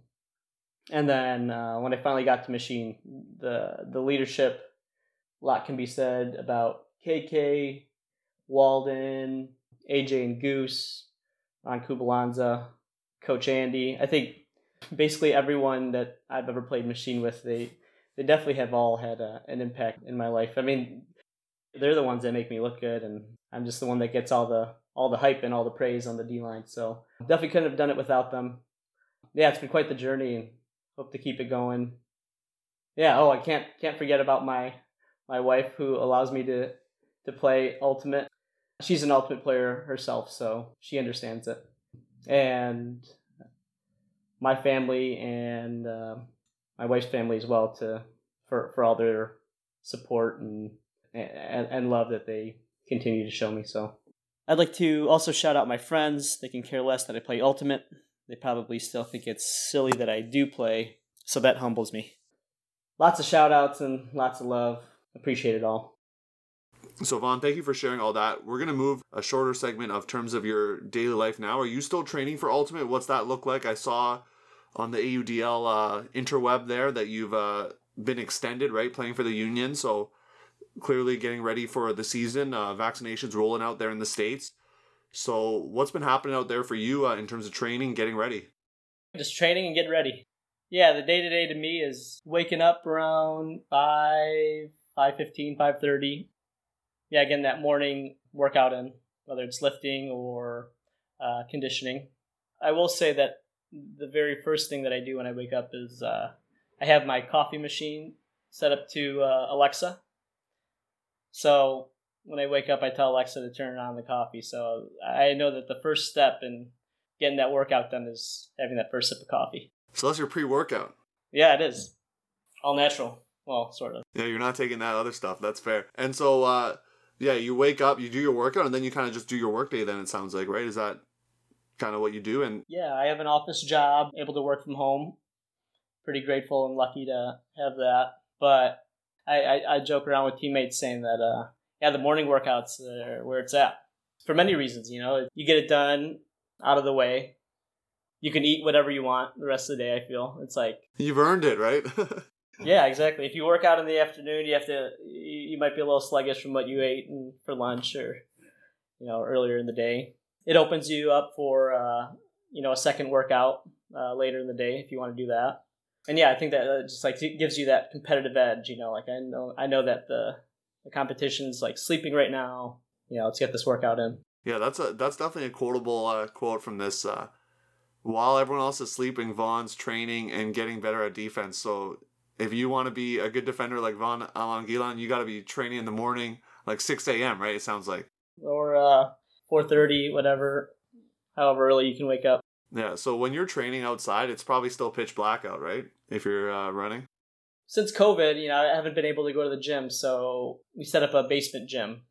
And then uh, when I finally got to machine, the the leadership, a lot can be said about KK, Walden, AJ and Goose, Ron Kubalanza, Coach Andy. I think basically everyone that I've ever played machine with, they they definitely have all had a, an impact in my life. I mean, they're the ones that make me look good, and I'm just the one that gets all the all the hype and all the praise on the D line. So definitely couldn't have done it without them. Yeah, it's been quite the journey, and hope to keep it going. Yeah. Oh, I can't can't forget about my my wife who allows me to to play ultimate. She's an ultimate player herself, so she understands it. And my family and uh, my wife's family as well to for for all their support and, and and love that they continue to show me. So I'd like to also shout out my friends. They can care less that I play Ultimate. They probably still think it's silly that I do play, so that humbles me. Lots of shout outs and lots of love. Appreciate it all. So, Vaughn, thank you for sharing all that. We're going to move a shorter segment of terms of your daily life now. Are you still training for Ultimate? What's that look like? I saw on the AUDL uh, interweb there that you've uh, been extended, right? Playing for the Union. So, clearly getting ready for the season. Uh, vaccinations rolling out there in the States. So, what's been happening out there for you uh, in terms of training, getting ready? Just training and getting ready. Yeah, the day to day to me is waking up around 5, 5.15, 5.30. Yeah, again, that morning workout in, whether it's lifting or uh, conditioning. I will say that the very first thing that I do when I wake up is uh, I have my coffee machine set up to uh, Alexa. So when I wake up, I tell Alexa to turn on the coffee. So I know that the first step in getting that workout done is having that first sip of coffee. So that's your pre workout. Yeah, it is. All natural. Well, sort of. Yeah, you're not taking that other stuff. That's fair. And so, uh, yeah, you wake up, you do your workout, and then you kind of just do your workday. Then it sounds like, right? Is that kind of what you do? And yeah, I have an office job, able to work from home. Pretty grateful and lucky to have that. But I, I, I joke around with teammates saying that, uh, yeah, the morning workouts are where it's at for many reasons. You know, you get it done out of the way. You can eat whatever you want the rest of the day. I feel it's like you've earned it, right? yeah, exactly. If you work out in the afternoon, you have to. You might be a little sluggish from what you ate for lunch or, you know, earlier in the day. It opens you up for, uh, you know, a second workout uh, later in the day if you want to do that. And yeah, I think that just like gives you that competitive edge. You know, like I know I know that the the competition's like sleeping right now. You know, let's get this workout in. Yeah, that's a that's definitely a quotable uh, quote from this. Uh, while everyone else is sleeping, Vaughn's training and getting better at defense. So if you want to be a good defender like Vaughn Alonguilan, you got to be training in the morning, like six a.m. Right? It sounds like or uh, four thirty, whatever, however early you can wake up. Yeah. So when you're training outside, it's probably still pitch black out, right? If you're uh, running. Since COVID, you know, I haven't been able to go to the gym, so we set up a basement gym.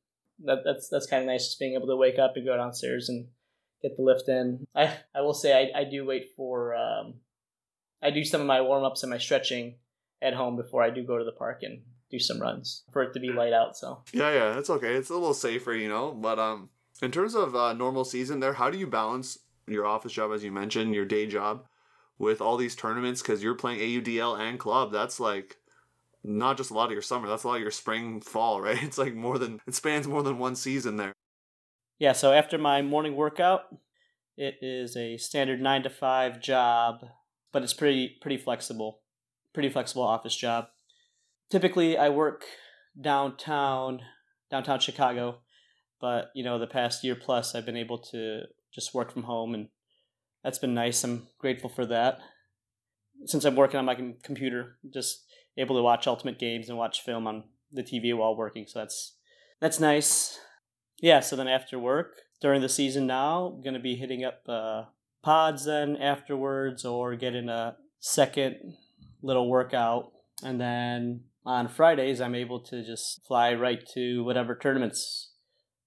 That, that's that's kind of nice, just being able to wake up and go downstairs and get the lift in. I I will say I, I do wait for um, I do some of my warm ups and my stretching at home before I do go to the park and do some runs for it to be light out. So yeah, yeah, that's okay. It's a little safer, you know. But um, in terms of uh, normal season, there, how do you balance your office job, as you mentioned, your day job, with all these tournaments? Because you're playing AUDL and club. That's like not just a lot of your summer. That's a lot of your spring, fall, right? It's like more than it spans more than one season there. Yeah. So after my morning workout, it is a standard nine to five job, but it's pretty pretty flexible pretty flexible office job. Typically, I work downtown, downtown Chicago, but you know, the past year plus, I've been able to just work from home, and that's been nice. I'm grateful for that. Since I'm working on my computer, just able to watch Ultimate Games and watch film on the TV while working. So that's that's nice. Yeah. So then after work during the season now, I'm going to be hitting up uh, pods then afterwards, or getting a second little workout, and then on Fridays I'm able to just fly right to whatever tournaments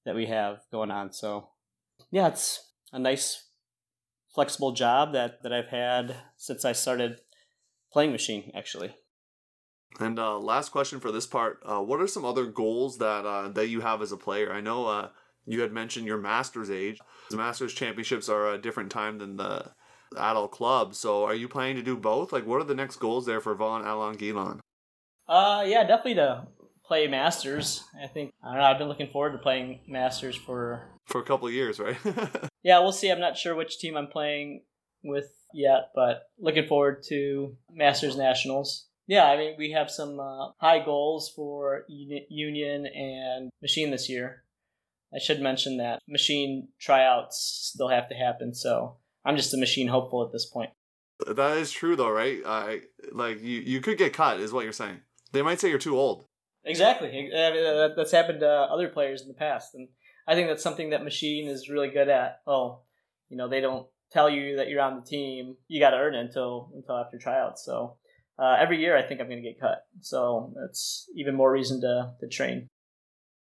that we have going on. So yeah, it's a nice flexible job that that I've had since I started playing machine actually. And uh, last question for this part: uh, What are some other goals that uh, that you have as a player? I know uh, you had mentioned your master's age. The masters championships are a different time than the adult club. So, are you planning to do both? Like, what are the next goals there for Vaughn Alonguilan? Uh, yeah, definitely to play masters. I think I don't know. I've been looking forward to playing masters for for a couple of years, right? yeah, we'll see. I'm not sure which team I'm playing with yet, but looking forward to Masters Nationals. Yeah, I mean, we have some uh, high goals for Union and Machine this year. I should mention that Machine tryouts still have to happen, so I'm just a Machine hopeful at this point. That is true, though, right? I like you. You could get cut, is what you're saying. They might say you're too old. Exactly. That's happened to other players in the past, and I think that's something that Machine is really good at. Oh, you know, they don't tell you that you're on the team. You got to earn it until until after tryouts. So uh, every year I think I'm going to get cut. So that's even more reason to, to train.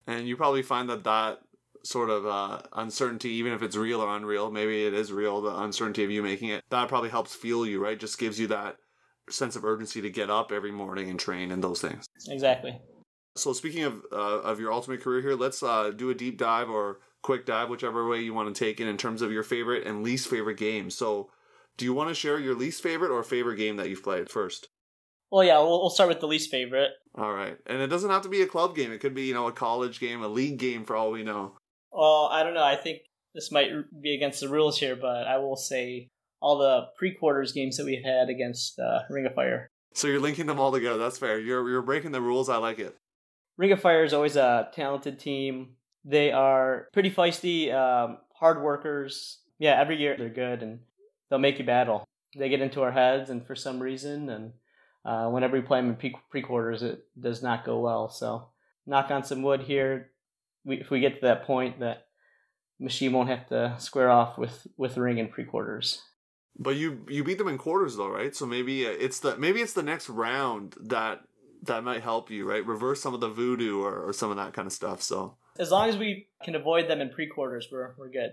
And you probably find that that sort of uh, uncertainty, even if it's real or unreal, maybe it is real, the uncertainty of you making it, that probably helps fuel you, right? Just gives you that sense of urgency to get up every morning and train and those things. Exactly. So speaking of uh, of your ultimate career here, let's uh, do a deep dive or quick dive, whichever way you want to take it, in terms of your favorite and least favorite games. So, do you want to share your least favorite or favorite game that you've played first? Well, yeah, we'll, we'll start with the least favorite. All right, and it doesn't have to be a club game. It could be you know a college game, a league game, for all we know. Well, I don't know. I think this might be against the rules here, but I will say all the pre-quarters games that we've had against uh, Ring of Fire. So you're linking them all together. That's fair. You're you're breaking the rules. I like it. Ring of Fire is always a talented team. They are pretty feisty, um, hard workers. Yeah, every year they're good and they'll make you battle. They get into our heads, and for some reason, and uh, whenever we play them in pre quarters, it does not go well. So, knock on some wood here. We, if we get to that point, that machine won't have to square off with with ring in pre quarters. But you you beat them in quarters though, right? So maybe uh, it's the maybe it's the next round that that might help you, right? Reverse some of the voodoo or, or some of that kind of stuff. So as long as we can avoid them in pre-quarters, we're we're good.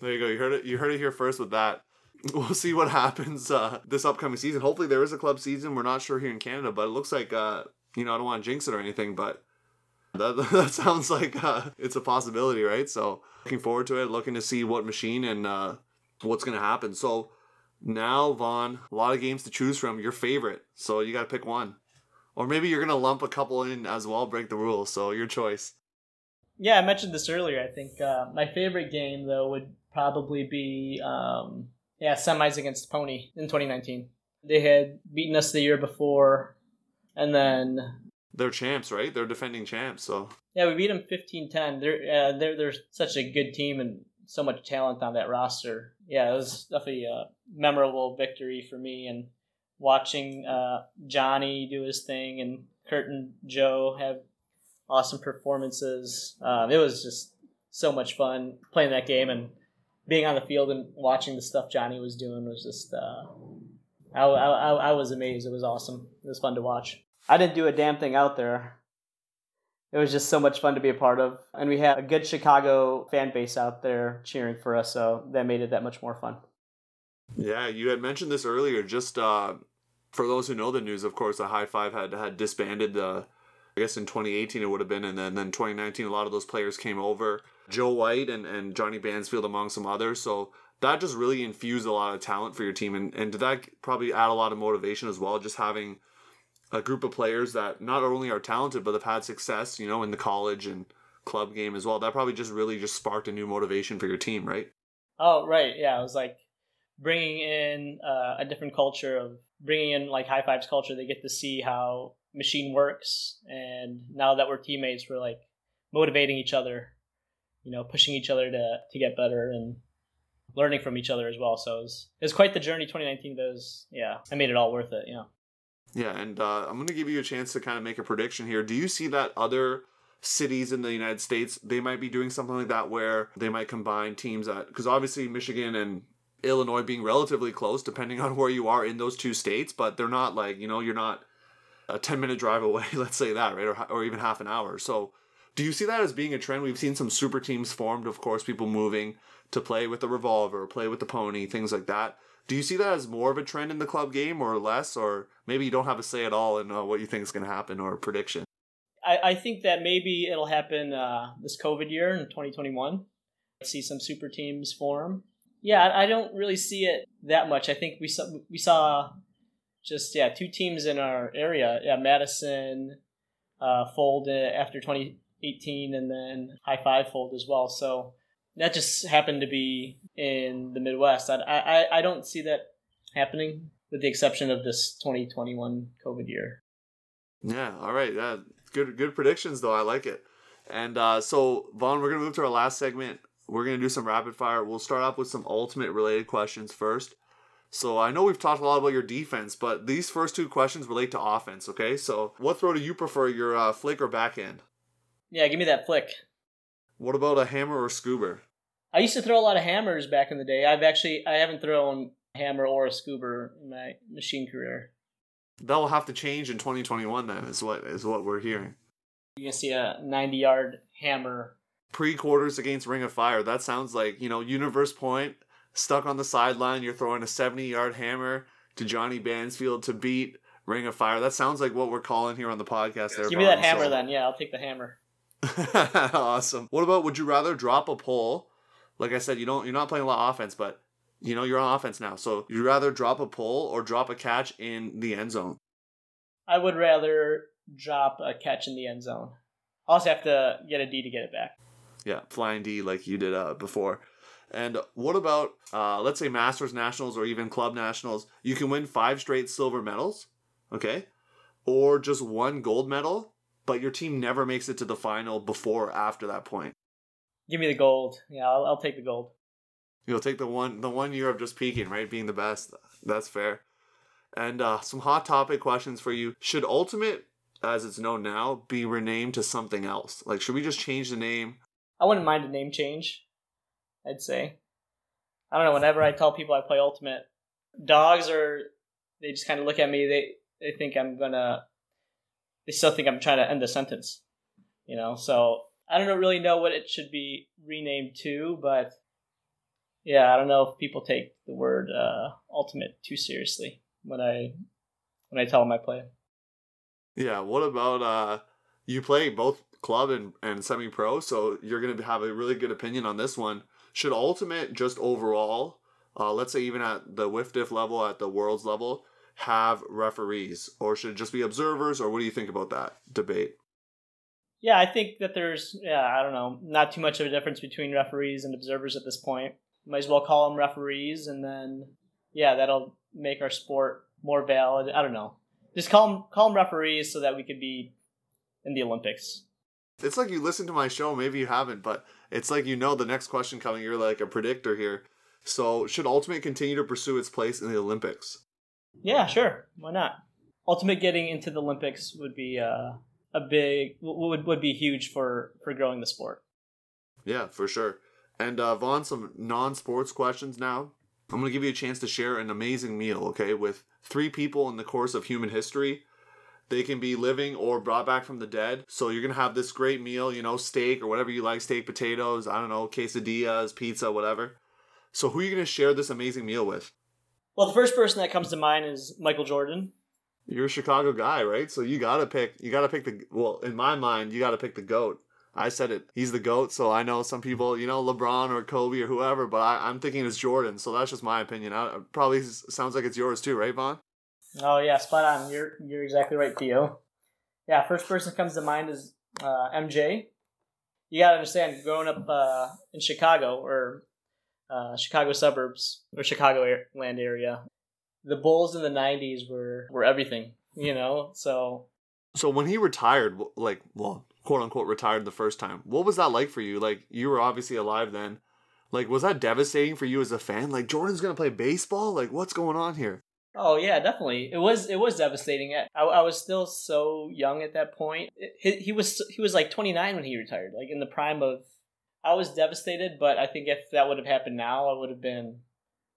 There you go. You heard it. You heard it here first with that. We'll see what happens uh, this upcoming season. Hopefully, there is a club season. We're not sure here in Canada, but it looks like uh, you know I don't want to jinx it or anything, but that that sounds like uh, it's a possibility, right? So looking forward to it. Looking to see what machine and uh, what's going to happen. So now, Vaughn, a lot of games to choose from. Your favorite. So you got to pick one. Or maybe you're gonna lump a couple in as well, break the rules. So your choice. Yeah, I mentioned this earlier. I think uh, my favorite game though would probably be um, yeah semis against Pony in 2019. They had beaten us the year before, and then they're champs, right? They're defending champs. So yeah, we beat them 15-10. They're uh, they're they're such a good team and so much talent on that roster. Yeah, it was definitely a memorable victory for me and watching uh, Johnny do his thing and Kurt and Joe have awesome performances. Um, it was just so much fun playing that game and being on the field and watching the stuff Johnny was doing was just. Uh, I, I, I was amazed. It was awesome. It was fun to watch. I didn't do a damn thing out there. It was just so much fun to be a part of. And we had a good Chicago fan base out there cheering for us, so that made it that much more fun. Yeah, you had mentioned this earlier. Just uh, for those who know the news, of course, the High Five had had disbanded the. I guess in 2018 it would have been, and then then 2019 a lot of those players came over. Joe White and, and Johnny Bansfield among some others. So that just really infused a lot of talent for your team, and and did that probably add a lot of motivation as well? Just having a group of players that not only are talented but have had success, you know, in the college and club game as well. That probably just really just sparked a new motivation for your team, right? Oh, right. Yeah, it was like bringing in uh, a different culture of bringing in like high fives culture. They get to see how machine works, and now that we're teammates, we're like motivating each other, you know, pushing each other to to get better and learning from each other as well. So it was, it quite the journey 2019. But it was, yeah, I made it all worth it. Yeah. Yeah, and uh, I'm to give you a chance to kind of make a prediction here. Do you see that other cities in the United States they might be doing something like that where they might combine teams that because obviously Michigan and Illinois being relatively close depending on where you are in those two states, but they're not like you know you're not a 10 minute drive away. Let's say that right, or or even half an hour. So. Do you see that as being a trend? We've seen some super teams formed, of course, people moving to play with the revolver, play with the pony, things like that. Do you see that as more of a trend in the club game or less, or maybe you don't have a say at all in uh, what you think is going to happen or prediction? I, I think that maybe it'll happen uh, this COVID year in 2021. See some super teams form. Yeah, I, don't really see it that much. I think we saw we saw just yeah two teams in our area. Yeah, Madison uh, fold after 2018, and then High Five fold as well. So that just happened to be in the Midwest. I, I, I don't see that happening with the exception of this 2021 COVID year. Yeah, all right. Yeah, good good predictions though. I like it. And uh, so Vaughn, we're gonna move to our last segment. We're gonna do some rapid fire. We'll start off with some ultimate related questions first. So I know we've talked a lot about your defense, but these first two questions relate to offense. Okay, so what throw do you prefer, your uh, flick or backhand? Yeah, give me that flick. What about a hammer or scuba? I used to throw a lot of hammers back in the day. I've actually I haven't thrown a hammer or a scuba in my machine career. That will have to change in 2021. Then is what is what we're hearing. You can see a 90 yard hammer pre quarters against Ring of Fire. That sounds like you know Universe Point stuck on the sideline. You're throwing a 70 yard hammer to Johnny Bansfield to beat Ring of Fire. That sounds like what we're calling here on the podcast. There, give me that hammer so. then. Yeah, I'll take the hammer. awesome. What about would you rather drop a pole? Like I said, you don't you're not playing a lot of offense, but you know you're on offense now. So you'd rather drop a pole or drop a catch in the end zone? I would rather drop a catch in the end zone. I also have to get a D to get it back. Yeah, flying D like you did uh, before. And what about uh, let's say Masters Nationals or even Club Nationals? You can win five straight silver medals, okay, or just one gold medal, but your team never makes it to the final before or after that point. Give me the gold. Yeah, I'll, I'll take the gold. You'll take the one the one year of just peaking, right? Being the best. That's fair. And uh, some hot topic questions for you. Should Ultimate, as it's known now, be renamed to something else? Like, should we just change the name? I wouldn't mind a name change. I'd say. I don't know. Whenever I tell people I play Ultimate, dogs are they just kind of look at me. They they think I'm gonna. They still think I'm trying to end the sentence. You know, so I don't really know what it should be renamed to, but yeah, I don't know if people take the word uh, ultimate too seriously when I when I tell them I play. Yeah, what about uh you play both club and, and semi pro, so you're gonna have a really good opinion on this one. Should ultimate just overall, uh, let's say even at the WFDF level, at the world's level, have referees, or should it just be observers, or what do you think about that debate? Yeah, I think that there's, yeah, I don't know, not too much of a difference between referees and observers at this point. Might as well call them referees, and then, yeah, that'll make our sport more valid. I don't know. Just call them, call them referees so that we could be in the Olympics. It's like you listen to my show, maybe you haven't, but it's like you know the next question coming. You're like a predictor here. So, should Ultimate continue to pursue its place in the Olympics? Yeah, sure. Why not? Ultimate getting into the Olympics would be uh, a big would would be huge for for growing the sport. Yeah, for sure. And uh, Vaughn, some non-sports questions now. I'm gonna give you a chance to share an amazing meal, okay, with three people in the course of human history. They can be living or brought back from the dead. So you're gonna have this great meal, you know, steak or whatever you like, steak, potatoes, I don't know, quesadillas, pizza, whatever. So who are you gonna share this amazing meal with? Well, the first person that comes to mind is Michael Jordan you're a Chicago guy, right? So you gotta pick. You gotta pick the. Well, in my mind, you gotta pick the goat. I said it. He's the goat. So I know some people, you know, LeBron or Kobe or whoever, but I, am thinking it's Jordan. So that's just my opinion. I, probably sounds like it's yours too, right, Vaughn? Oh yeah, spot on. You're you're exactly right, Theo. Yeah, first person comes to mind is uh, MJ. You gotta understand, growing up uh, in Chicago or uh, Chicago suburbs or Chicago land area, the Bulls in the '90s were were everything, you know. So, so when he retired, like, well, quote unquote, retired the first time, what was that like for you? Like, you were obviously alive then. Like, was that devastating for you as a fan? Like, Jordan's gonna play baseball. Like, what's going on here? Oh yeah, definitely. It was it was devastating. I, I was still so young at that point. He, he was he was like 29 when he retired, like in the prime of. I was devastated, but I think if that would have happened now, I would have been,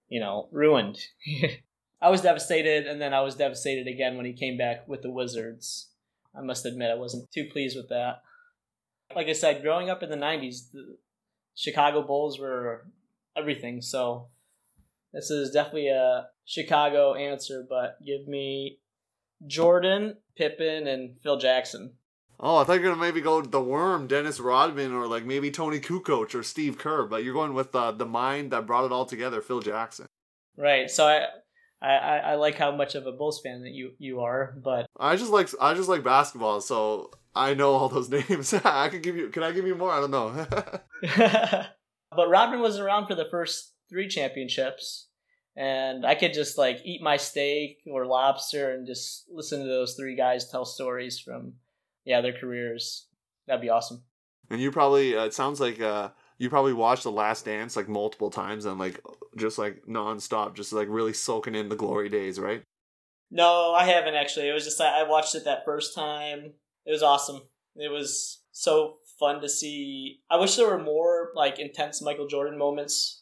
you know, ruined. I was devastated, and then I was devastated again when he came back with the Wizards. I must admit, I wasn't too pleased with that. Like I said, growing up in the '90s, the Chicago Bulls were everything. So this is definitely a Chicago answer, but give me Jordan, Pippen, and Phil Jackson. Oh, I thought you were gonna maybe go the Worm, Dennis Rodman, or like maybe Toni Kukoc or Steve Kerr, but you're going with uh, the mind that brought it all together, Phil Jackson. Right. So I, I, I like how much of a Bulls fan that you you are, but I just like I just like basketball, so I know all those names. I could give you. Can I give you more? I don't know. but Rodman was around for the first three championships and I could just like eat my steak or lobster and just listen to those three guys tell stories from yeah their careers. That'd be awesome. And you probably uh, it sounds like uh, you probably watched The Last Dance like multiple times and like just like nonstop, just like really soaking in the glory days, right? No, I haven't actually. It was just I watched it that first time. It was awesome. It was so fun to see. I wish there were more like intense Michael Jordan moments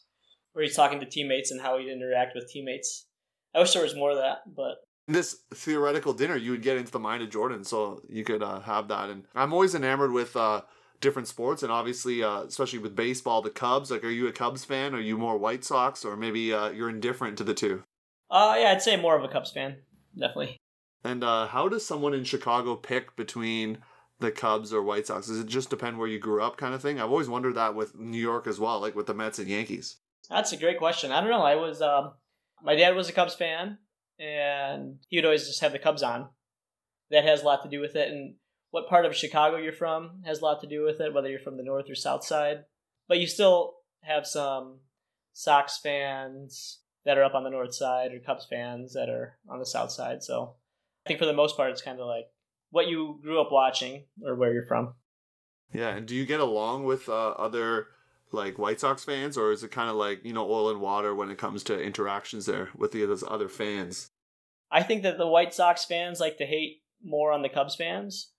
where he's talking to teammates and how he'd interact with teammates. I wish there was more of that, but this theoretical dinner, you would get into the mind of Jordan, so you could uh, have that. And I'm always enamored with uh, different sports, and obviously, uh, especially with baseball, the Cubs. Like, are you a Cubs fan? Are you more White Sox, or maybe uh, you're indifferent to the two? Uh, yeah, I'd say more of a Cubs fan, definitely. And uh, how does someone in Chicago pick between the Cubs or White Sox? Does it just depend where you grew up, kind of thing? I've always wondered that with New York as well, like with the Mets and Yankees. That's a great question. I don't know. I was um, my dad was a Cubs fan, and he would always just have the Cubs on. That has a lot to do with it, and what part of Chicago you're from has a lot to do with it, whether you're from the north or south side. But you still have some Sox fans that are up on the north side, or Cubs fans that are on the south side. So I think for the most part, it's kind of like what you grew up watching or where you're from. Yeah, and do you get along with uh, other like White Sox fans, or is it kind of like you know oil and water when it comes to interactions there with the other fans? I think that the White Sox fans like to hate more on the Cubs fans.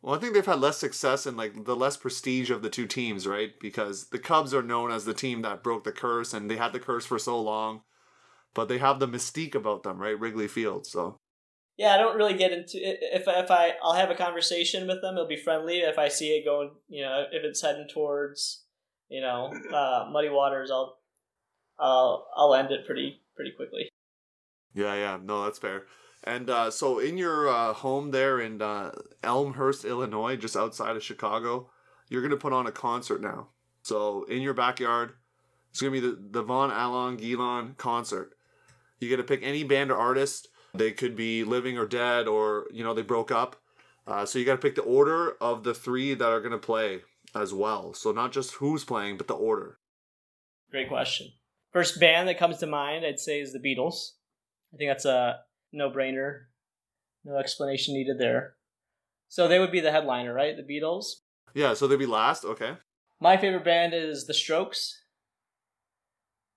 Well, I think they've had less success and like the less prestige of the two teams, right? Because the Cubs are known as the team that broke the curse, and they had the curse for so long, but they have the mystique about them, right? Wrigley Field, so. Yeah, I don't really get into it. If if I I'll have a conversation with them, it'll be friendly. If I see it going, you know, if it's heading towards you know, uh, muddy waters, I'll, I'll, I'll end it pretty, pretty quickly. Yeah, yeah, no, that's fair. And uh, so, in your uh, home there in uh, Elmhurst, Illinois, just outside of Chicago, you're to put on a concert now. So, in your backyard, it's to be the, the Vaughn Alonguilan concert. You get to pick any band or artist. They could be living or dead, or, you know, they broke up. Uh, so, you got to pick the order of the three that are to play as well. So not just who's playing, but the order. Great question. First band that comes to mind, I'd say, is the Beatles. I think that's a no brainer. No explanation needed there. So they would be the headliner, right? The Beatles. Yeah, so they'd be last. Okay. My favorite band is the Strokes.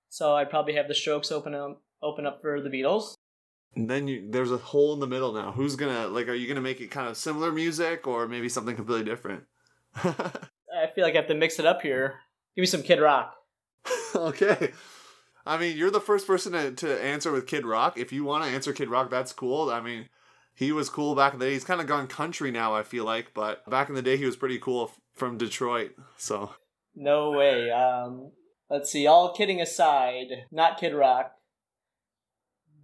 So I'd probably have the Strokes open up, open up for the Beatles. And then you, there's a hole in the middle now. Who's gonna like? Are you gonna make it kind of similar music, or maybe something completely different? I feel like I have to mix it up here. Give me some Kid Rock. okay. I mean, you're the first person to, to answer with Kid Rock. If you want to answer Kid Rock, that's cool. I mean, he was cool back in the day. He's kind of gone country now, I feel like, but back in the day, he was pretty cool f- from Detroit. So. No way. Um, let's see. All kidding aside, not Kid Rock.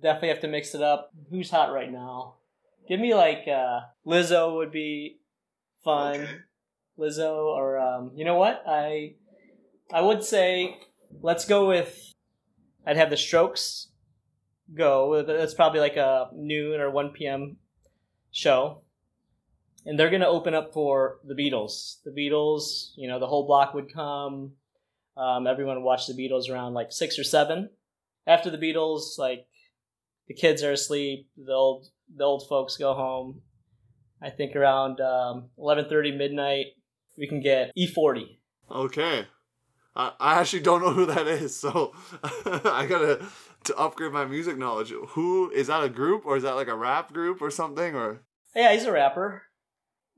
Definitely have to mix it up. Who's hot right now? Give me like uh, Lizzo would be fun. Okay. Lizzo, or um, you know what? I I would say let's go with. I'd have the Strokes go. It's probably like a noon or one p.m. show, and they're gonna open up for the Beatles. The Beatles, you know, the whole block would come. Um, everyone watch the Beatles around like six or seven. After the Beatles, like the kids are asleep, the old the old folks go home. I think around um, eleven thirty midnight we can get E-40. Okay. I, I actually don't know who that is, so I gotta to upgrade my music knowledge. Who is that? A group or is that like a rap group or something? Or Yeah, he's a rapper.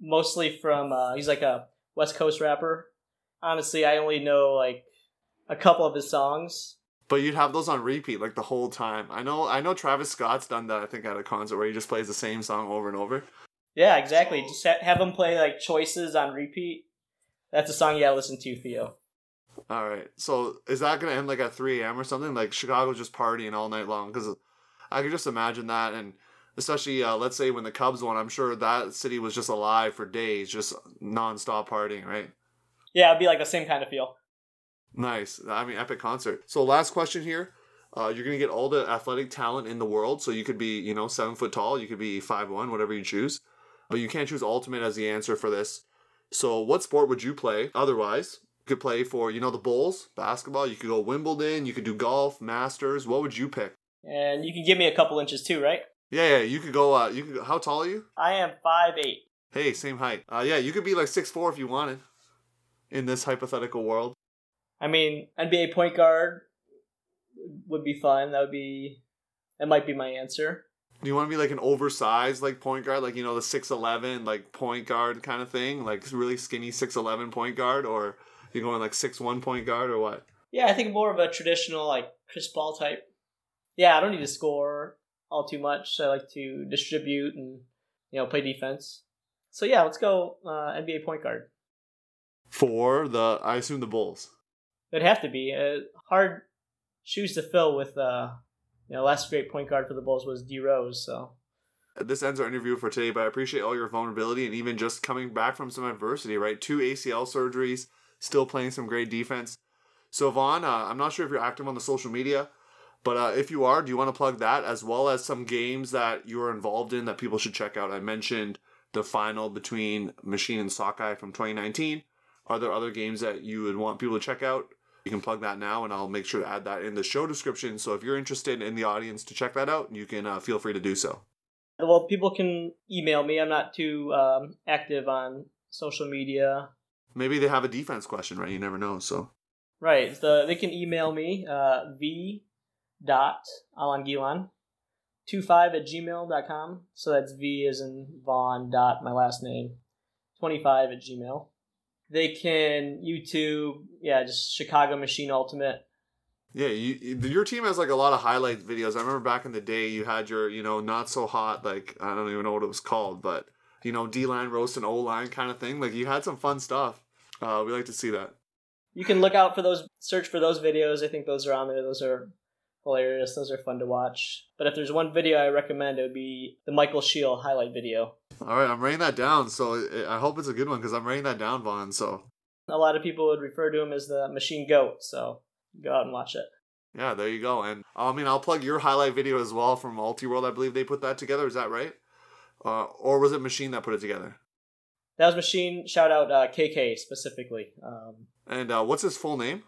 Mostly from uh, he's like a West Coast rapper. Honestly, I only know like a couple of his songs. but you'd have those on repeat like the whole time. I know. I know Travis Scott's done that. I think at a concert where he just plays the same song over and over. Yeah, exactly. Just ha- have him play like choices on repeat. That's a song you gotta listen to, Theo. All right. So is that gonna end like at three a.m. or something? Like Chicago's just partying all night long because I could just imagine that, and especially uh, let's say when the Cubs won, I'm sure that city was just alive for days, just nonstop partying, right? Yeah, it'd be like the same kind of feel. Nice. I mean, epic concert. So last question here. Uh, you're gonna get all the athletic talent in the world. So you could be, you know, seven foot tall. You could be five one, whatever you choose. But you can't choose ultimate as the answer for this. So what sport would you play otherwise? You could play for, you know, the Bulls, basketball. You could go Wimbledon. You could do golf, Masters. What would you pick? And you can give me a couple inches too, right? Yeah, yeah. You could go. Uh, you could. Go, how tall are you? I am five eight. Hey, same height. Uh, yeah, you could be like six four if you wanted. In this hypothetical world. I mean, NBA point guard would be fun. That would be that might be my answer. Do you want to be like an oversized like point guard, like you know the six eleven like point guard kind of thing, like really skinny six eleven point guard, or you going like six one point guard or what? Yeah, I think more of a traditional like Chris Paul type. Yeah, I don't need to score all too much. I like to distribute and you know play defense. So yeah, let's go uh, NBA point guard. For the I assume the Bulls. It'd have to be uh, hard shoes to fill with. Uh, you know, last great point guard for the Bulls was D Rose. So This ends our interview for today, but I appreciate all your vulnerability and even just coming back from some adversity. Right, two ACL surgeries, still playing some great defense. So Vaughn, uh, I'm not sure if you're active on the social media, but uh, if you are, do you want to plug that as well as some games that you are involved in that people should check out? I mentioned the final between Machine and Sockeye from 2019. Are there other games that you would want people to check out? You can plug that now, and I'll make sure to add that in the show description. So if you're interested in the audience to check that out, you can uh, feel free to do so. well, people can email me. I'm not too um, active on social media. Maybe they have a defense question, right? You never know. So Right. The they can email me uh, v dot alonguilan 25 at gmail.com. So that's V as in Vaughn dot my last name 25 at gmail. They can YouTube, yeah, just Chicago Machine Ultimate. yeah, you, you- your team has like a lot of highlight videos. I remember back in the day, you had your you know not so hot like I don't even know what it was called, but you know D line roast and O line kind of thing. Like you had some fun stuff. Uh, we like to see that. You can look out for those, search for those videos. I think those are on there. Those are hilarious. Those are fun to watch. But if there's one video I recommend, it would be the Michael Shield highlight video. All right, I'm writing that down. So I hope it's a good one because I'm writing that down, Vaughn. So A lot of people would refer to him as the Machine Goat. So go out and watch it. yeah, there you go. And I mean, I'll plug your highlight video as well from Ultiworld. I believe they put that together. Is that right? Uh, or was it Machine that put it together? That was Machine. Shout out uh, KK specifically. Um, And uh, what's his full name?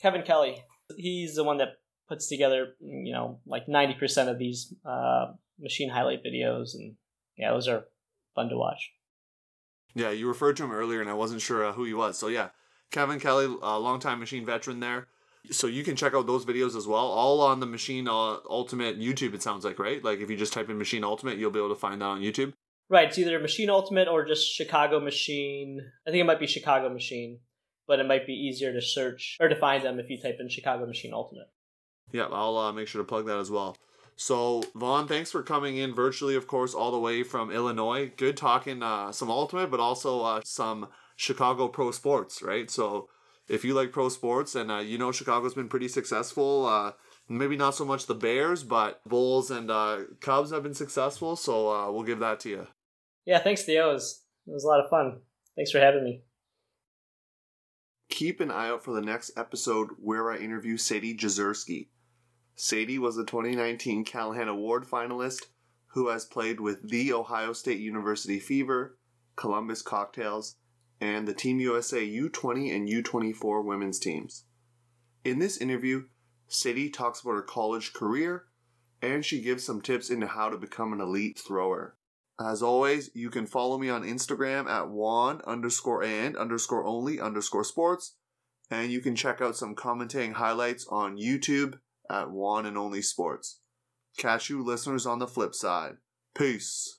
Kevin Kelly. He's the one that puts together, you know, like 90% of these uh, Machine highlight videos. And yeah, those are fun to watch. Yeah, you referred to him earlier, and I wasn't sure uh, who he was. So yeah, Kevin Kelly, a longtime Machine veteran there. So you can check out those videos as well, all on the Machine uh, Ultimate YouTube. It sounds like right. Like if you just type in Machine Ultimate, you'll be able to find that on YouTube. Right. It's either Machine Ultimate or just Chicago Machine. I think it might be Chicago Machine, but it might be easier to search or to find them if you type in Chicago Machine Ultimate. Yeah, I'll uh, make sure to plug that as well. So Vaughn, thanks for coming in virtually, of course, all the way from Illinois. Good talking uh, some Ultimate, but also uh, some Chicago pro sports, right? So if you like pro sports and uh, you know Chicago's been pretty successful, uh, maybe not so much the Bears, but Bulls and uh, Cubs have been successful. So uh, we'll give that to you. Yeah, thanks, Theo. It was, it was a lot of fun. Thanks for having me. Keep an eye out for the next episode where I interview Sadie Jezierski. Sadie was a 2019 Callahan Award finalist who has played with the Ohio State University Fever, Columbus Cocktails, and the Team USA U20 and U24 women's teams. In this interview, Sadie talks about her college career and she gives some tips into how to become an elite thrower. As always, you can follow me on Instagram at Juan underscore and underscore only underscore sports. And you can check out some commentating highlights on YouTube at One and Only Sports. Catch you listeners on the flip side. Peace.